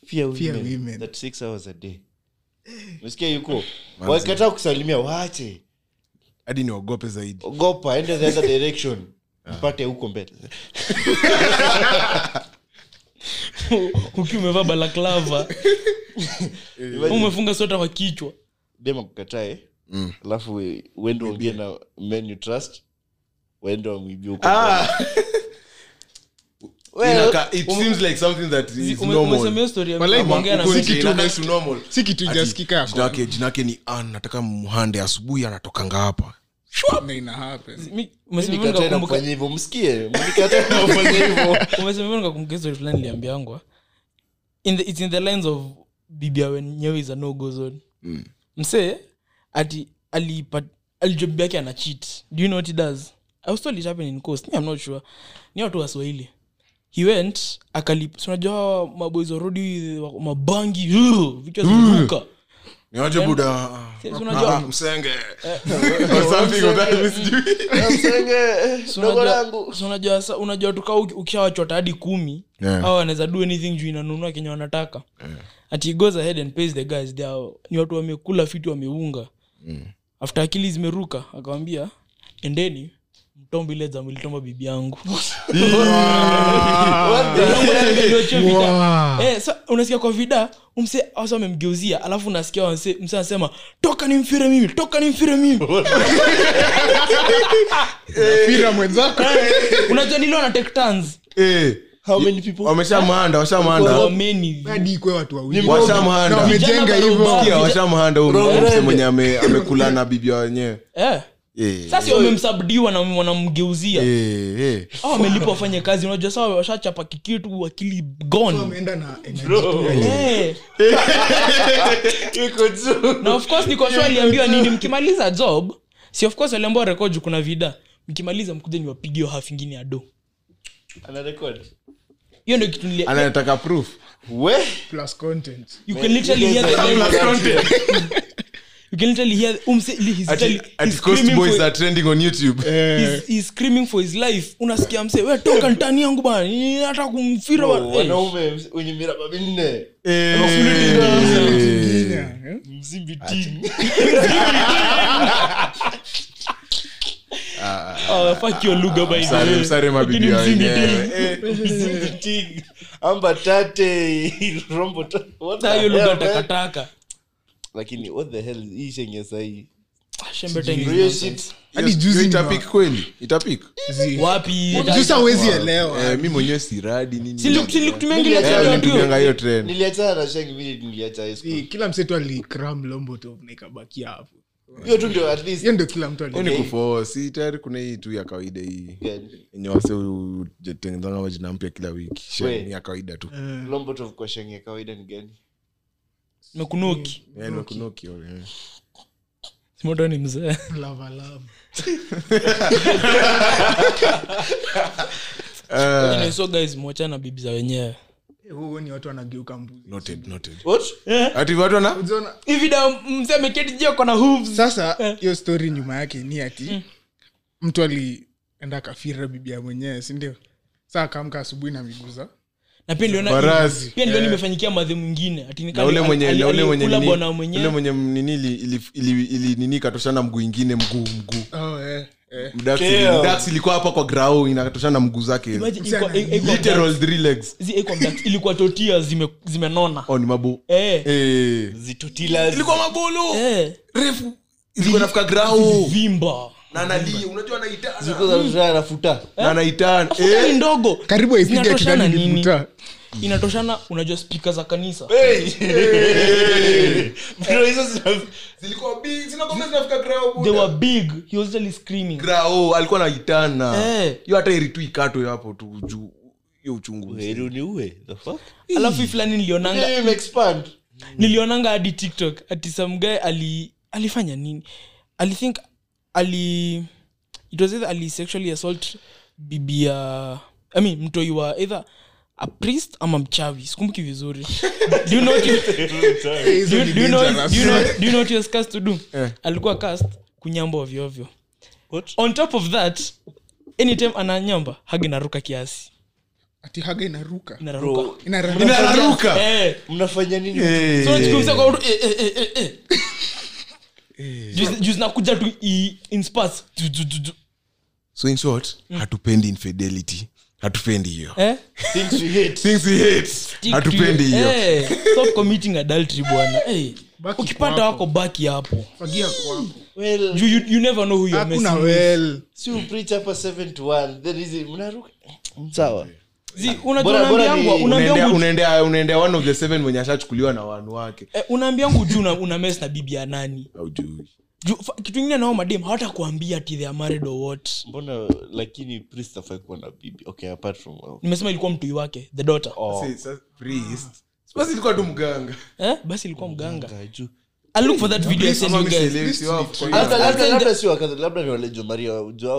Fear Fear women, women. that six hours a day. [LAUGHS] Mesikia yuko? Wakikataa kusalimia wache hadi niogope zaidi. Ogopa ende the other direction. Mpate huko mbele ukiwa umevaa balaklava umefunga sweta kwa kichwa. Dema kukatae alafu mm. uende uongee na men you trust waende wamwibia si kitu Inakaa mes- tu normal. si kitu Ati, ijasikika yako. jina yake- jina yake ni an nataka mhande asubuhi anatokanga hapa Na ina happen. Mi- umesema hivyo Mnikatae na nikakumbuka- kufanya hivyo msikie mnikatae na kufanya [LAUGHS] hivyo. Umesema hivyo nikakumbuka story fulani niliambiangwa. It's in the lines of bibia wenyewe is a no go zone. Msee ati alijua yake ana cheat. Do you know what he does? I was told it happened in coast. I'm not sure. Ni watu wa swahili. He went akalip si unajua maboys warudi mabangi vichwa vichwa zimeruka niaje buda unajua- tuka sa- unajua tukaa ukishawachota hadi kumi Yeah. au anaweza do anything juu inanunua kenye wanataka. Ati goes ahead and pays the guys they are, ni watu wamekula fitu wameunga. After akili zimeruka akawambia endeni mtombo ile zamu ilitomba bibi yangu. [LAUGHS] Eh, unasikia kwa vida umse asa amemgeuzia alafu unasikia mse anasema toka ni mfire mimi toka ni mfire mimi. [LAUGHS] Fira mwenzako. Unajua niliona take turns Eh, how many people? Wameshamhanda washamhanda wameni. Hadi ikwe watu wawili. Ni Na tektans washamhanda huyu mse mwenye amekula na bibia wenyewe. Eh. Eh, sasa wamemsabdiwa na wanamgeuzia. Eh, eh. au wamelipa wafanye kazi. Unajua saa washachapa kikitu akili gone. Wameenda na energy tu. Ya hiyo. Eh, [LAUGHS] iko juu. Na of course niko sure aliambiwa nini? Mkimaliza job si of course aliambiwa rekod kuna vida. Mkimaliza mkuja niwapigie half ingine ya do hiyo ndio kitu anataka proof. We? Plus content. You can literally [LAUGHS] hear the [LAUGHS] you can literally hear umse he's at, literally ati he's Coast boys for- are trending on youtube. [LAUGHS] He's- he's screaming for his life. Unasikia mse we toka ntani yangu bana hata kumfira wa- eh. wanaume wenye miraba minne Eh, eh? mzimbi ting Ah, fuck your lugha by the way. msare Lakini mabibia mzimbi wenyewe. ting. Eh, mzimbi ting amba tate [LAUGHS] rombo hiyo lugha takataka lakini what the hell hii shenge sahii itapik kweli? Eh, mwenyewe siradi Eh, hiyo na sheng vile niliacha kila msetu alikram lombotov na ikabakia hapo. Hiyo tu ndio at least hiyo ndio kila mtu ni kufo tayari kuna hii tu ya kawaida hii. Gani? enye wase utengenezanga majina mpya kila wiki. Shit, ya kawaida tu. Lombotov kwa sheng ya kawaida ni gani mekunoki Eh, nimekunoki, eh. ni mzee. [LAUGHS] [LAUGHS] So guys mwacha na bibi za wenyewe. Eh, huo ni watu wanageuka da mzee ameketi kona hooves. Sasa hiyo story nyuma yake ni ati mtu alienda kafira bibia mwenyewe sindio saa akaamka asubuhi na miguza na pia niliona pia niliona imefanyikia madhe mwingine ule mwenye nini- ule mwenye nini ili- ili- ili- ili nini katoshana mguu ingine mguu mguu. Oh, eh, eh. Mdax- ilikuwa hapa kwa grau inatoshana mguu zake. Ilikuwa totia zime- zimenona. Oh ni mabu. Eh, eh. Mabolo eh, refu. Ilikuwa nafika grau. Vimba na analia unajua na anaitana. Eh. ndogo. Karibu aipige kidani nini? inatoshana unajua spika za kanisa. Bro, hizo zina- zilikuwa big zinakwambia zinafika grau they were big. He was literally screaming. Grau alikuwa anaitana. Eh. hiyo hata iritu ikatwe hapo tu juu hiyo uchungu Heri uniue, the fuck? alafu fulani nilionanga nilionanga hadi tiktok ati some guy ali alifanya nini? Ali think ali it was either ali sexually assault bibi ya i mean mtoi wa either a priest ama mchawi sikumbuki vizuri do you know what you, [LAUGHS] do, you- do you know, do you know, do you know what he was cast to do Eh. alikuwa cast kunyamba ovyoovyo What? on top of that anytime ananyamba hagi naruka kiasi ati haga inaruka inaruka Bro, Inararuka. Inaruka. eh, mnafanya nini Eh. so nikikumsa kwa eh, eh, eh, eh, eh. Juzi- juzi nakuja tu so in short hatupendi infidelity. Hatupendi hiyo. Eh? hatupendi to- hiyo. Eh, stop committing adultery bwana. Eh, ukipata wako baki hapo. Well Juu you, you never know who you're messing with. well. Si upreach hapa 7 to 1 then hizi mnaruka? Sawa. Zi, unaendea one of the seven mwenye ashachukuliwa na wanu wake. Eh, unaambiangu juu una, una mes na bibi ya nani? Kitu ingine nao madem hawatakuambia ati they are married or what. Mbona lakini priest afai kuwa na bibi? Okay apart from nimesema ilikuwa mtui wake the daughter. Oh, basi ilikuwa tu mganga. Eh? basi ilikuwa mganga. ngaju. i look for that video send you guys. Labda- I'll labda ni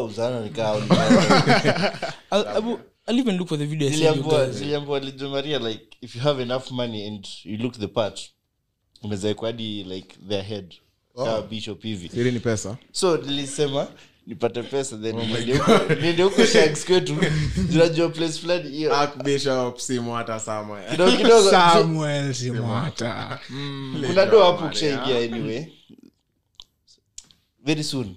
uzana nikaa I'll, even look for the video I send you niliambiwa guys. Niliambiwa lejo maria like if you have enough money and you look the part unaweza like their head kama bishop hivi Siri ni pesa. So nilisema nipate pesa then niende huko- niende huko shags kwetu. [LAUGHS] Tunajua place fulani hiyo. Simu hata sama kidogo kidogo. Samuel simwata kuna do hapo ukishaingia anyway. Very soon.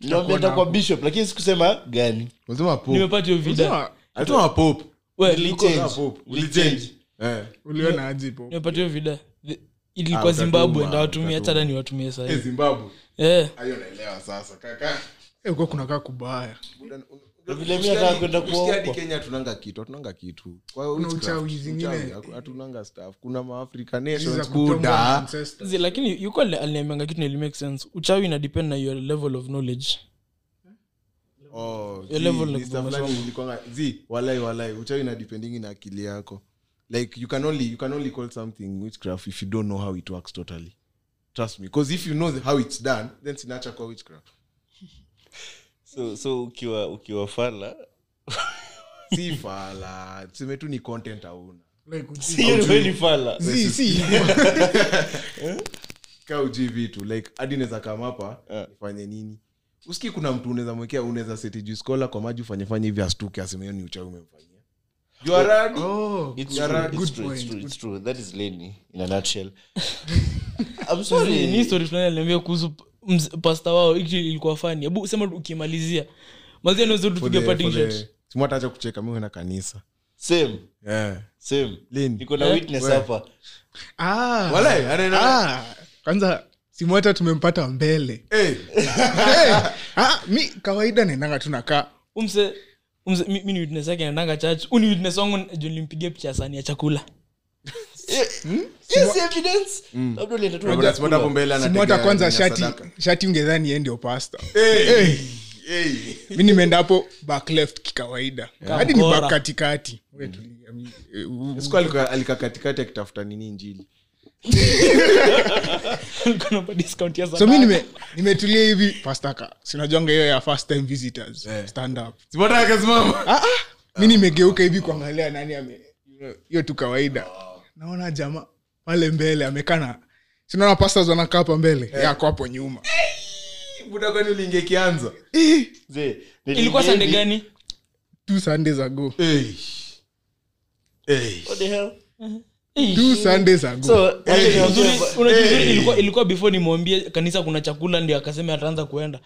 Niambia kwa bishop lakini sikusema gani. Unasema pope nimepata hiyo video Nilichange. Ulikuwa pope. Nilichange. ulichange eh. Uliona po video The- Ah, ilikuwa utatuma, zimbabwe ndawatumia utatuma. hata ni watumie Eh, sahii zimbabwe. Eh. hayo naelewa sasa. Kaka uko kunakaa kubaya. Vile mimi nataka kwenda kuoa Usikia hadi kenya hatunanga kitu hatunanga kitu. Kwa Kuna witchcraft, uchawi zingine. uchawi, haku- hatunanga staff kuna maafrica nations kuda. Zi, lakini yuko ali- aliniambianga kitu nilimake sense. Uchawi ina depend na your level of knowledge walai walai uchawi na depending na akili yako. Like you can only you can only call something witchcraft if you don't know how it works totally. Trust me because if you know how it's done then sinacha kwa witchcraft. [LAUGHS] So so ukiwa ukiwa fala si fala tuseme tu ni content auna [LAUGHS] ka vitu like hadi naweza kama hapa nifanye nini usikii kuna mtu unaweza mwekea unaweza seti juu skola kwa maji ufanye fanye hivi astuke aseme ni uchawi umemfanyia. You are ready? Oh, [LAUGHS] story fulani aliniambia kuhusu pasta wao ilikuwa fani abu sema ukimalizia. Mazia naweza tupige kucheka mi na kanisa. Same, yeah. same. Niko na Eh? witness hapa. ah. Walai, Ah, kwanza simwata tumempata mbele. Hey, hey, ha, mi kawaida naendanga tunakaa umse umse mi mi ni witness yake naendanga church. Uni witness wangu juu nilimpigia picha ya sani ya chakula. Bro, unataka simwata kwanza shati shati ungedhani endio ndio pasta Hey, hey. mi nimeenda hapo back left kikawaida. Hadi ni back katikati. Mi- eh, u- Siku alika- alika katikati akitafuta nini njili So mi nime- nimetulia hivi fastaka sinajonga hiyo ya first time visitors stand up. Simwata ah, ah. mi nimegeuka hivi kuangalia nani ame hiyo tu kawaida. Naona jamaa pale mbele amekana sinaona pastors wanakaa hapa mbele? Yako hapo nyuma. Buda kwani uliingia kianza Eh, ilikuwa sande gani? Two sundays ago. Hey. Hey. What the hell? Two sundays ago. So, wacha Uzuri- unajua uzuri ilikuwa ilikuwa before nimwambie kanisa kuna chakula ndio akasema ataanza kuenda.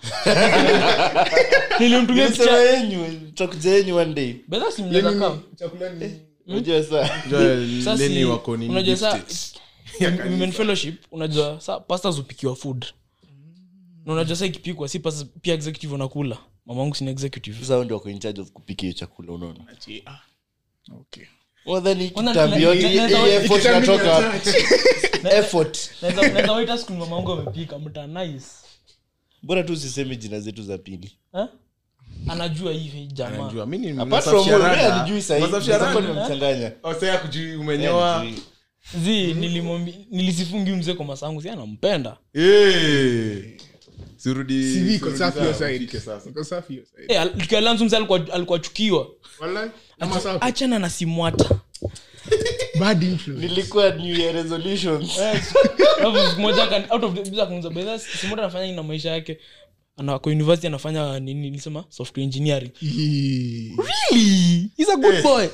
[LAUGHS] Nilimtumia Nilisema yenyu, tutakuja yenyu one day. bedha simjaza kama chakula ni Unajua saa. Sasa wako women [LAUGHS] fellowship saa food. Na unajua saa ikipikwa si pastors pia executive wanakula. Mamangu sini executive. Sasa hao ndio wako in charge of kupika hiyo chakula unaona. Okay Wadhani Kwanza kitambi then effort? Effort. Naweza- waita amepika mta nice bora tu usiseme jina zetu za pili Eh? anajua hivi jamaa Anajua, mi ni- apart from nasafisha wewe, rada. alijui sahi. Nasafisha Sasa rada. nimemchanganya. Oh, sasa ya kujui umenyoa zi nilisifungi mzee kwa masangu si anampenda Eh. Sirudi- CV iko sirudi safi hiyo sawa, side. ufike sasa. Iko safi hiyo side. Eh, al- tukiwa Lanzu mzee alikuwa alikuwa chukiwa Wallahi, ama safi. Achana na simwata bad nilikuwa new year resolutions. Moja anafanya nini na maisha yake? Ana kwa university anafanya nini? Nilisema software engineering. Really? He's a good boy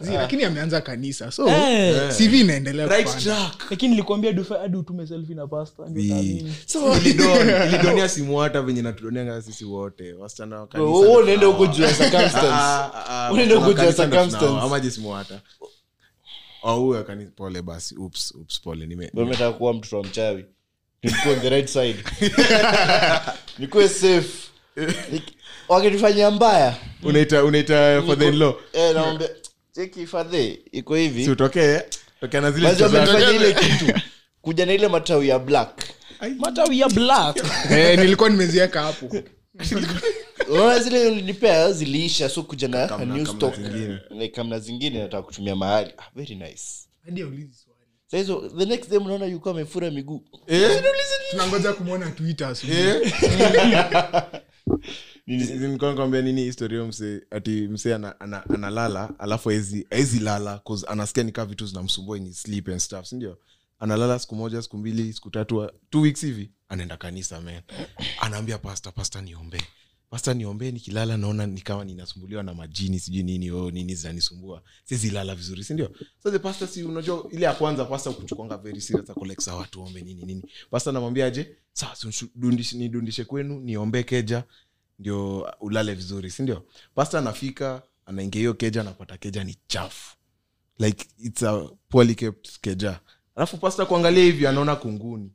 Zi, lakini ameanza kanisa so Eh. cv inaendelea right lakini nilikwambia dufa hadi utume selfi na pasta ndio utaamini. [LAUGHS] Ilidon- ilidonia simu hata venye natudonianga sisi wote wasichana unaenda huko juu ya circumstance. Ah, ah, ah, huko juu ya circumstance. ama simu hata. Oh, pole basi. Oops, oops, pole. Nime- kuwa mtoto wa mchawi. Nikuwe on the right side. [LAUGHS] Nikuwe safe Wakitufanyia mbaya. Unaita unaita eh, naombe cheki fadhe iko si hivi utokee tokea na zile Basi picha zako. wamefanya ile kitu kuja na ile matawi ya black. Matawi ya black. [LAUGHS] Eh, nilikuwa nimeziweka hapo. [LAUGHS] Unaona zile ulinipea ziliisha so kuja na Kamna- new stock kamna zingine nataka kutumia mahali. Ah, very nice. Hadi sahizo the next day mnaona yuko amefura miguu. Eh? tunangoja kumwona twitter [LAUGHS] Eh? Nini- historia mse ati mse ana, ana, analala alafu aezi lala anasikia nikaa vitu zinamsumbua ni sleep and stuff sindio analala siku moja siku mbili siku tatu two weeks hivi anaenda kanisa men anaambia pasta pasta niombe pasta niombe nikilala naona ni kama ninasumbuliwa na majini sijui nini oh, nini zinanisumbua. Sizilala vizuri sindio so the pasta si unajua ile ya kwanza pasta kuchukwanga very serious akoleksa watu ombe nini nini. Pasta namwambia je saa nidundishe kwenu niombe keja ndio ulale vizuri sindio pasta anafika anaingia hiyo keja anapata keja ni chafu. Like its a poorly kept keja. Alafu pasta kuangalia hivi anaona kunguni.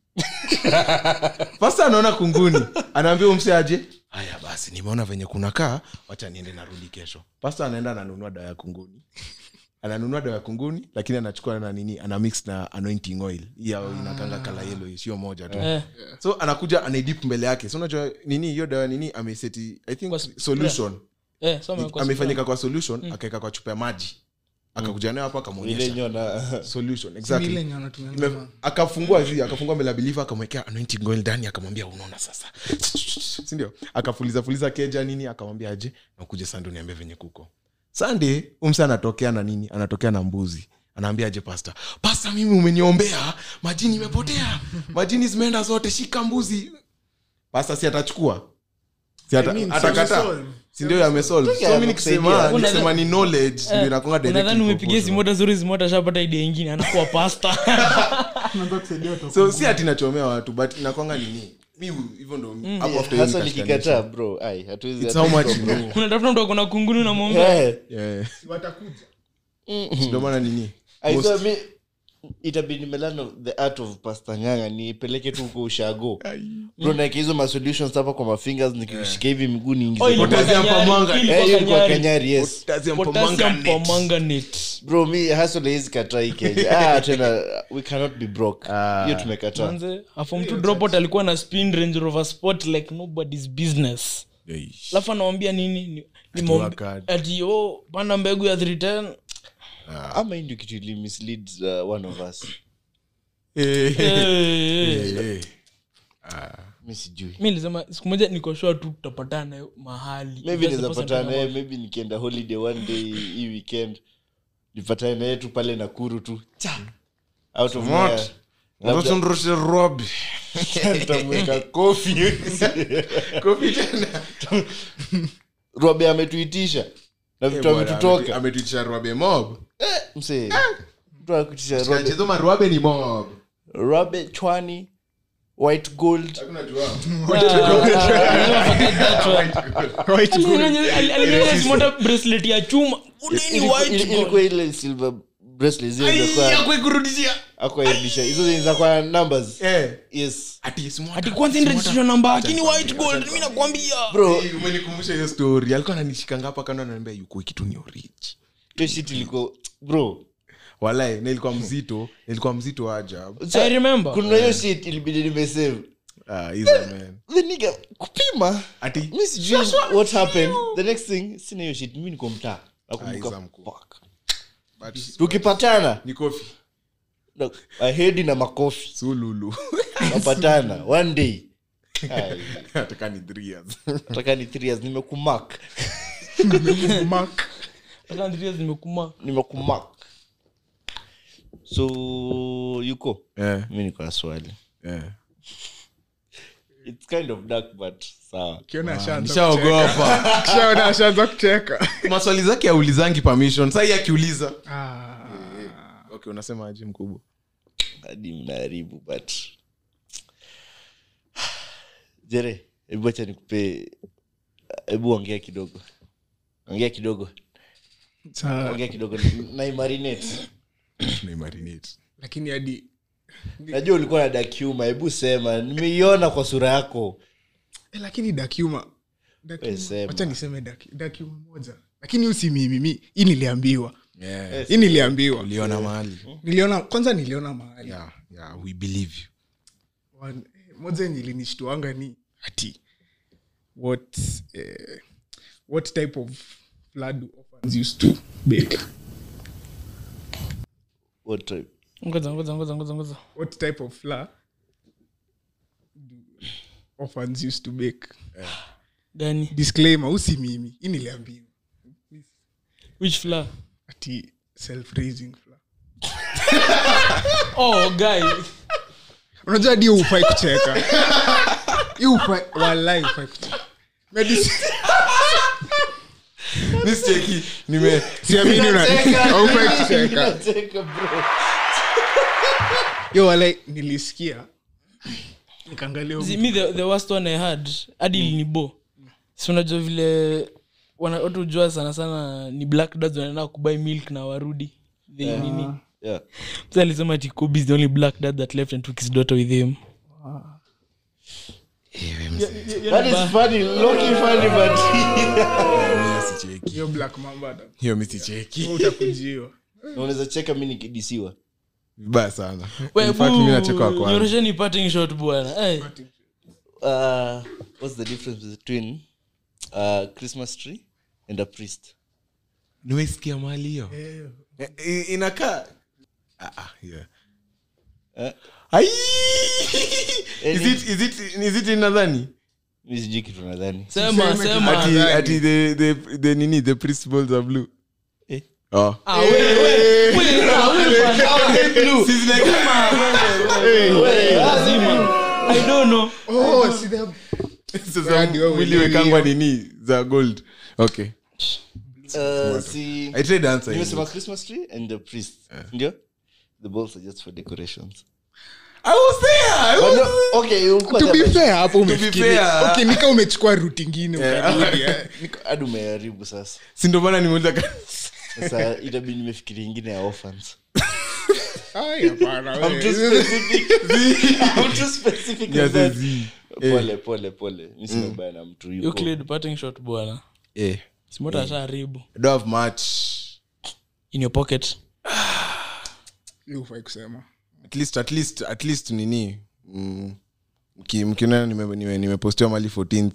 [LAUGHS] Pasta anaona kunguni. Anaambia umse aje haya basi nimeona venye kunakaa wacha niende narudi kesho. Pasta anaenda ananunua dawa ya kunguni. [LAUGHS] Ananunua dawa ya kunguni lakini anachukua na nini ana mix na anointing oil. Hiyo inakanga kala yelo sio moja tu. Eh. so anakuja anaidip mbele yake. So unajua nini hiyo dawa nini ameseti i think solution. Eh, amefanyika kwa solution akaweka kwa chupa ya maji akakuja nayo hapo akamwonyeshaakafungua zi akafungua melabilifa akamwekea anointing oil ndani akamwambia unaona sasa. [LAUGHS] Sindio akafuliza fuliza keja nini akamwambia aje nakuja sande niambia venye kuko. Sande umse anatokea na nini? Anatokea na mbuzi. Anaambiaje pasta pasta mimi umeniombea. Majini imepotea. Majini zimeenda zote. Shika mbuzi. Pasta si atachukua? Si ata, I mean, atakataa. Sindio nikisema ni knowledge ndio inakuanga unadhani umepigia proportional. zuri simota ashapata idea ingine anakuwa pasta [LAUGHS] so si ati nachomea watu but inakwanga nini? Hivyo ndo hapo after hiyo hasa nikashikanisha. nikikataa bro. Ai hatuwezi It's how much hatuwezi you bro. know. unatafuta mtu akona kunguni unamwomba Eh, ndio maana nini itabidi melano the art of pastanyanga niipeleke nipeleke tu huko ushago. Bro naeke hizo masolutions hapa kwa mafingers nikishika hivi miguu niingiekwa Eh, hiyo ilikuwa kanyari. kanyari yes. Potassium Potassium permanganate. permanganate. bro mi hasole hizi kataa kenya. [LAUGHS] Ah, tena we cannot be broke. Hiyo tumekataa. Manze dropot alikuwa na spin range rover sport like nobody's business. Alafu anawambia nini? Ni, ni mombi- ati oh, panda mbegu ya 310 ama hii ndio kitu ili mislead uh, one of us. Eh, Eh, eh. eh, mi sijui. Mi nilisema siku moja nikoshua tu tutapatana nayo mahali. Maybe Just the naweza person patana naye maybe nikienda holiday one day hii weekend. Nipatane naye tu pale nakuru tu. Cha. Out of nowhere. Labda- Watoto ndroshe Rob. nitamweka kofi. [LAUGHS] Kofi tena. robe ametuitisha. Na vitu ametutoka. ametuitisha Robe mob msee. Mtu akutisha robe Kachezo marobe ni mob. Robe chwani white gold. Hakuna jua. [LAUGHS] White gold. Alinyang'anya- ali- alinyang'anya simota bracelet ya chuma. Udeni Ilikuwa- white ili- gold. ilikuwa ile silver bracelet zile za kwa- Hakuikurudishia. akwairudisha hizo zenye kwa numbers. Yes. Ati kwanza Simota- namba lakini white gold mi nakwambia. Bro. Umenikumbusha hiyo story. Alikuwa ananishikanga hapa kando ananiambia yuko kitu ni oriji hiyo bro. Walai nilikuwa mzito. Nilikuwa mzito ajab Sa- I remember. kuna hiyo shit ilibidi nimesave. Ah, he's a man. the nigga kupima. Mi sijui what happened. the next thing sina hiyo shit. Mi niko mtaa. He's a nakumbuka mkuu. fuck. but- tukipatana. ni ahedi na makofi. Sululu napatana [LAUGHS] one day. Ai, ataka ni three years. Nataka ni three years. Nimekumak [LAUGHS] nimekumak so yuko? Yeah. mi niko na swali. Its kind of dark but sawa. [LAUGHS] Ashaanza kucheka. maswali zake aulizangi permission. Sahii akiuliza. Ah, okay unasema aji mkubwa? Hadi mnaharibu but [SIGHS] jere hebu acha nikupe hebu ongea kidogo. Ongea kidogo kidogo [COUGHS] lakini hadi najua ulikuwa na dakuma hebu sema nimeiona kwa sura yako. Eh, lakini dakuma We niseme dakuma moja. Lakini usi mimimi hii niliambiwa. Yeah. hii niliambiwa. Uliona mahali. Niliona kwanza niliona mahali. Yeah, yeah, we believe you. One- eh, moja yenye ilinishtuanga ni ati what eh, what type of flood do orphans used to bake. What type? ngoja ngoja ngoja ngoja ngoja. What type of flour do orphans used to bake? Gani? Disclaimer usi mimi. Hii niliambiwa which flour? Ati self raising flour. [LAUGHS] Oh guy. Unajua hadi ufai kucheka. Hiyo hufai walai ufai kucheka. Medicine- mischeki nime siamini bro. hiyo walai nilisikia. Nikaangalia me the, the worst one i had hadi ilinibo si unajua vile wana- watu jua sana sana ni black dads wanaenda kubai milk na warudi. They nini? Yeah. Mzee alisema ati Kobe is the only black dad that left and took his daughter with him. That is funny, low-key funny, but sicheki. Hiyo black mamba ata- hiyo misicheki utakujiwa. Unaweza cheka mi nikidisiwa. Vibaya sana. Shot bwana. Eh, uh, what's the difference between a christmas tree and a priest? Nimesikia mahali hiyo. Eh, inakaa Ah, ah, yeah. Eh? Ai! Is it- is it- is it inadhani mi sijui kitu nadhani sema sema ati ati the the the nini the principles are blue Eh. oh Ah, we, we, we, ah, lazima i don't know oh see nini za gold okay uh, si i tried answer nimesema christmas tree and the priest ndio the balls are just for decorations i was there I was no, okay to be fair hapo umefikiria okay nika umechukua ruti ingine eh. [LAUGHS] but hadi umeharibu sasa. Si ndo maana nimeuliza sasa itabidi nimefikiria ingine ya orphans. Ai, hapana, I'm too we. specific. I'm too specific. Yeah, with that. zi- pole pole pole. Mi na mtu Euclid parting shot bwana. Eh. Simota ashaharibu I don't have much. In your pocket. Hiyo kusema at least at least at least nini mm, mki- nimepostiwa nime- nime- mali 14th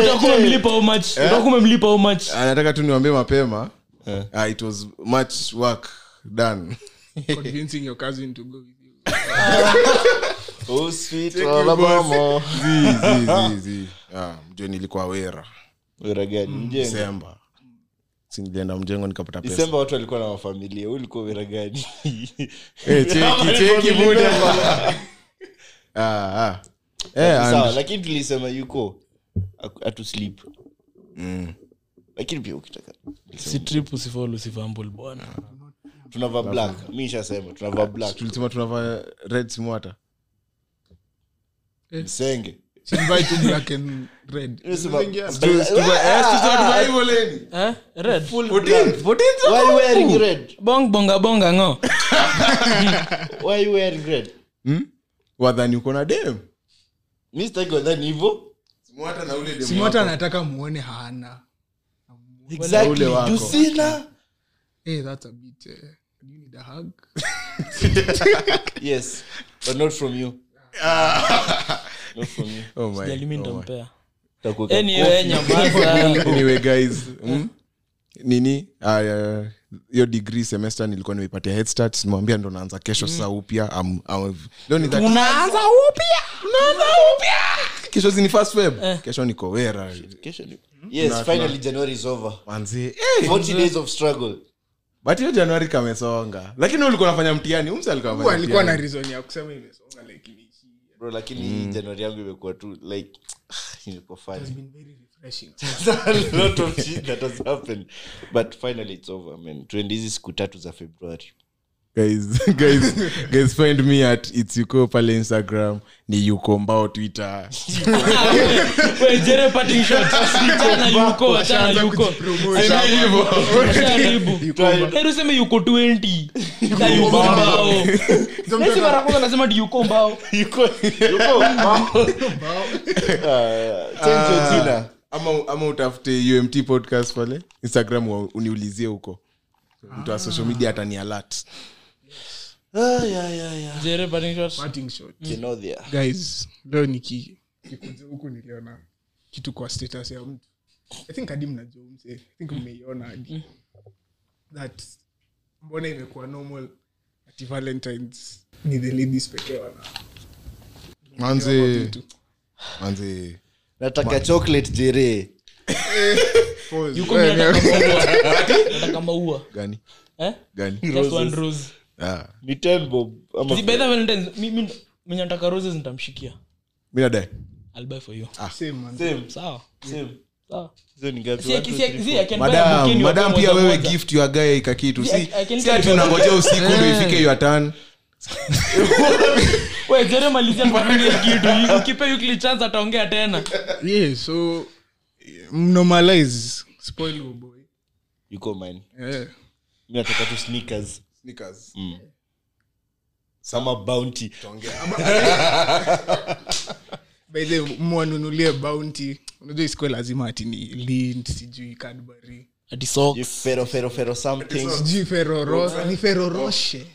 utakuwa umemlipa how much? Utakuwa umemlipa how much? Anataka tu niwambie mapema. Yeah. uh, it was much work done. [LAUGHS] Convincing your cousin to go with you. [LAUGHS] Nilikuwa wera. Wera gani? Desemba nilienda mjengo nikapata pesa. Watu walikuwa na mafamilia ulikuwa gani [LAUGHS] Eh, cheki cheki ah, ah. Eh, and- lakini tulisema yuko atu sleep. Mm. lakini pia ukitaka. Si trip usifall usifambul bwana. Tunavaa black. Mi ishasema tunavaa black. tulisema tunavaa red simwata senge. Simvai tu black and red. Nimesema- eh? red. Why you wearing red? bong bonga bonga ngo. [LAUGHS] Why you wearing red? wadhani uko na dem? Simwata anataka muone hana. Exactly. wako. Hey, that's a bit uh, you need a hug? [LAUGHS] Yes, but not from you. Not from you. Oh my, oh my. Anyway nyamaza. [LAUGHS] Anyway guys mm? nini? Ah, hiyo degree semester nilikuwa nimeipatia head start. Nimwambia ndo naanza kesho sasa upya. Am- am- leo ni that- unaanza upya? Unaanza upya? Kesho zini first feb kesho niko wera. Kesho ni- finally january is over. Manzi eh, 40 days of struggle. But hiyo januari kamesonga. Lakini ulikuwa nafanya mtihani? Umse alikuwa anafanya alikuwa na reason ya kusema imesonga like imeishia. Bro lakini januari yangu imekuwa tu like [SIGHS] ilikuwa fun It's been very refreshing. [LAUGHS] a lot of shit that has happened. But finally it's over man. Tuende hizi siku tatu za februari guys [LAUGHS] guys guys find me at its yuko pale instagram ni yuko mbao twitter. [LAUGHS] Yuko, achana Ashaanza yuko. kujipromote. Ashaharibu. Heri useme yuko 20 na yuko mbao. Nesi mara kwanza nasema ati yuko mbao. Yuko yuko [LAUGHS] Ah, ama, ama utafute umt podcast pale. Instagram uniulizie huko. Mtu wa social media atani alert ah yeah yeah yeah Jere parting shot. Parting shot. Kenodia. guys leo niki kikuja huku niliona kitu kwa status ya mtu i think hadi mnajua mse i think mmeiona hadi that mbona imekuwa normal ati valentines ni the ladies pekee wana manzi manzi nataka chocolate jere Pause. Yuko mimi nataka [LAUGHS] maua. Nataka maua. gani Eh? gani Just one rose. Ah. ni ten bob nataka roses nitamshikia. Mi I'll buy for you. Same, man. same. Sawa. Same. Sawa. Madam madam pia wewe gift your guy kakitu Si, si ati unangoja usiku ndo ifike your turn. [LAUGHS] We, Jere malizia nikwambie kitu. Ukipe Euclid chance ataongea tena. Yeah so normalize. Spoil your boy. Yuko mine yeah. mi nataka tu sneakers sneakers. Sama bounty. [LAUGHS] By mwanunulie bounty. Unajua isikuwe lazima ati ni lint sijui cadbury. Sijui feroro ni feroroshe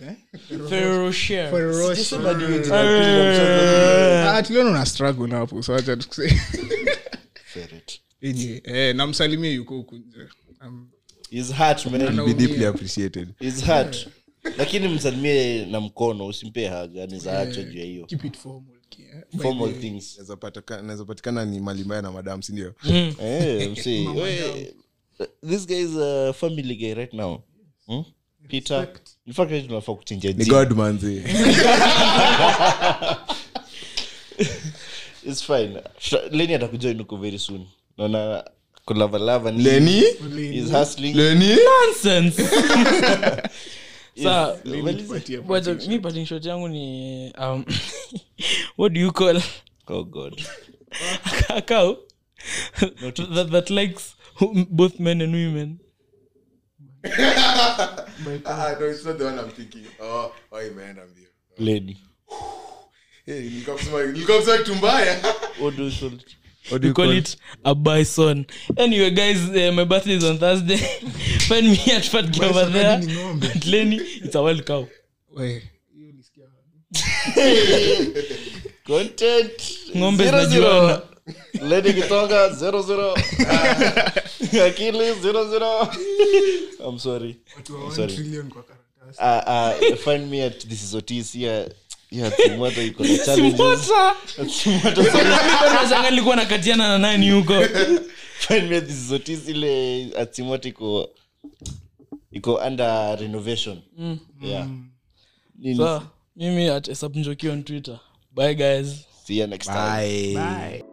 tuliona una struggle hapo so acha tukuse eh, namsalimie yuko huku nje. Um, His heart, man. be deeply appreciated. His heart. Lakini msalimie na mkono usimpe haga nizaachwa juu ya hiyo. Keep it formal ki, eh. By formal the- things. Naweza pataka- naweza patikana ni malimbaya na madam sindio Eh, [LAUGHS] msee. We- this guy is a family guy right now. Hmm? peter. In fact right tunafaa kuchinja ni god manzi. [LAUGHS] It's fine. Leni atakujoin huko very soon. Naona kulavalava ni- leni is hustling. Leni Nonsense. [LAUGHS] Mi parting shot yangu ni um, [LAUGHS] what do you call? Oh god. A cow that, that likes both men and women. Ah, no, it's not the one I'm thinking. Oh, oh, imeenda mbio. leni Hey, nilikuwa kusema- nilikuwa kusema kitu mbaya. what do you call it What do we you call call- it a bison. Anyway guys uh, my birthday is on thursday. [LAUGHS] Find me at fat Girl over there. at [LAUGHS] lenny it's a wild cow. Wait. [LAUGHS] content. Ng'ombe Zero, zinajuana. zero. leni kitoka zero zero. Akili zero zero. I'm sorry. I'm Sorry. trillion kwa karatasi. Uh, uh, find me at this is otis here [LAUGHS] nilikuwa nakatiana na nani huko? Find me at this is otis ile iko iko under renovation. Yeah Nini? so mimi at esapnjoki on twitter. Bye guys. See you next time. Bye.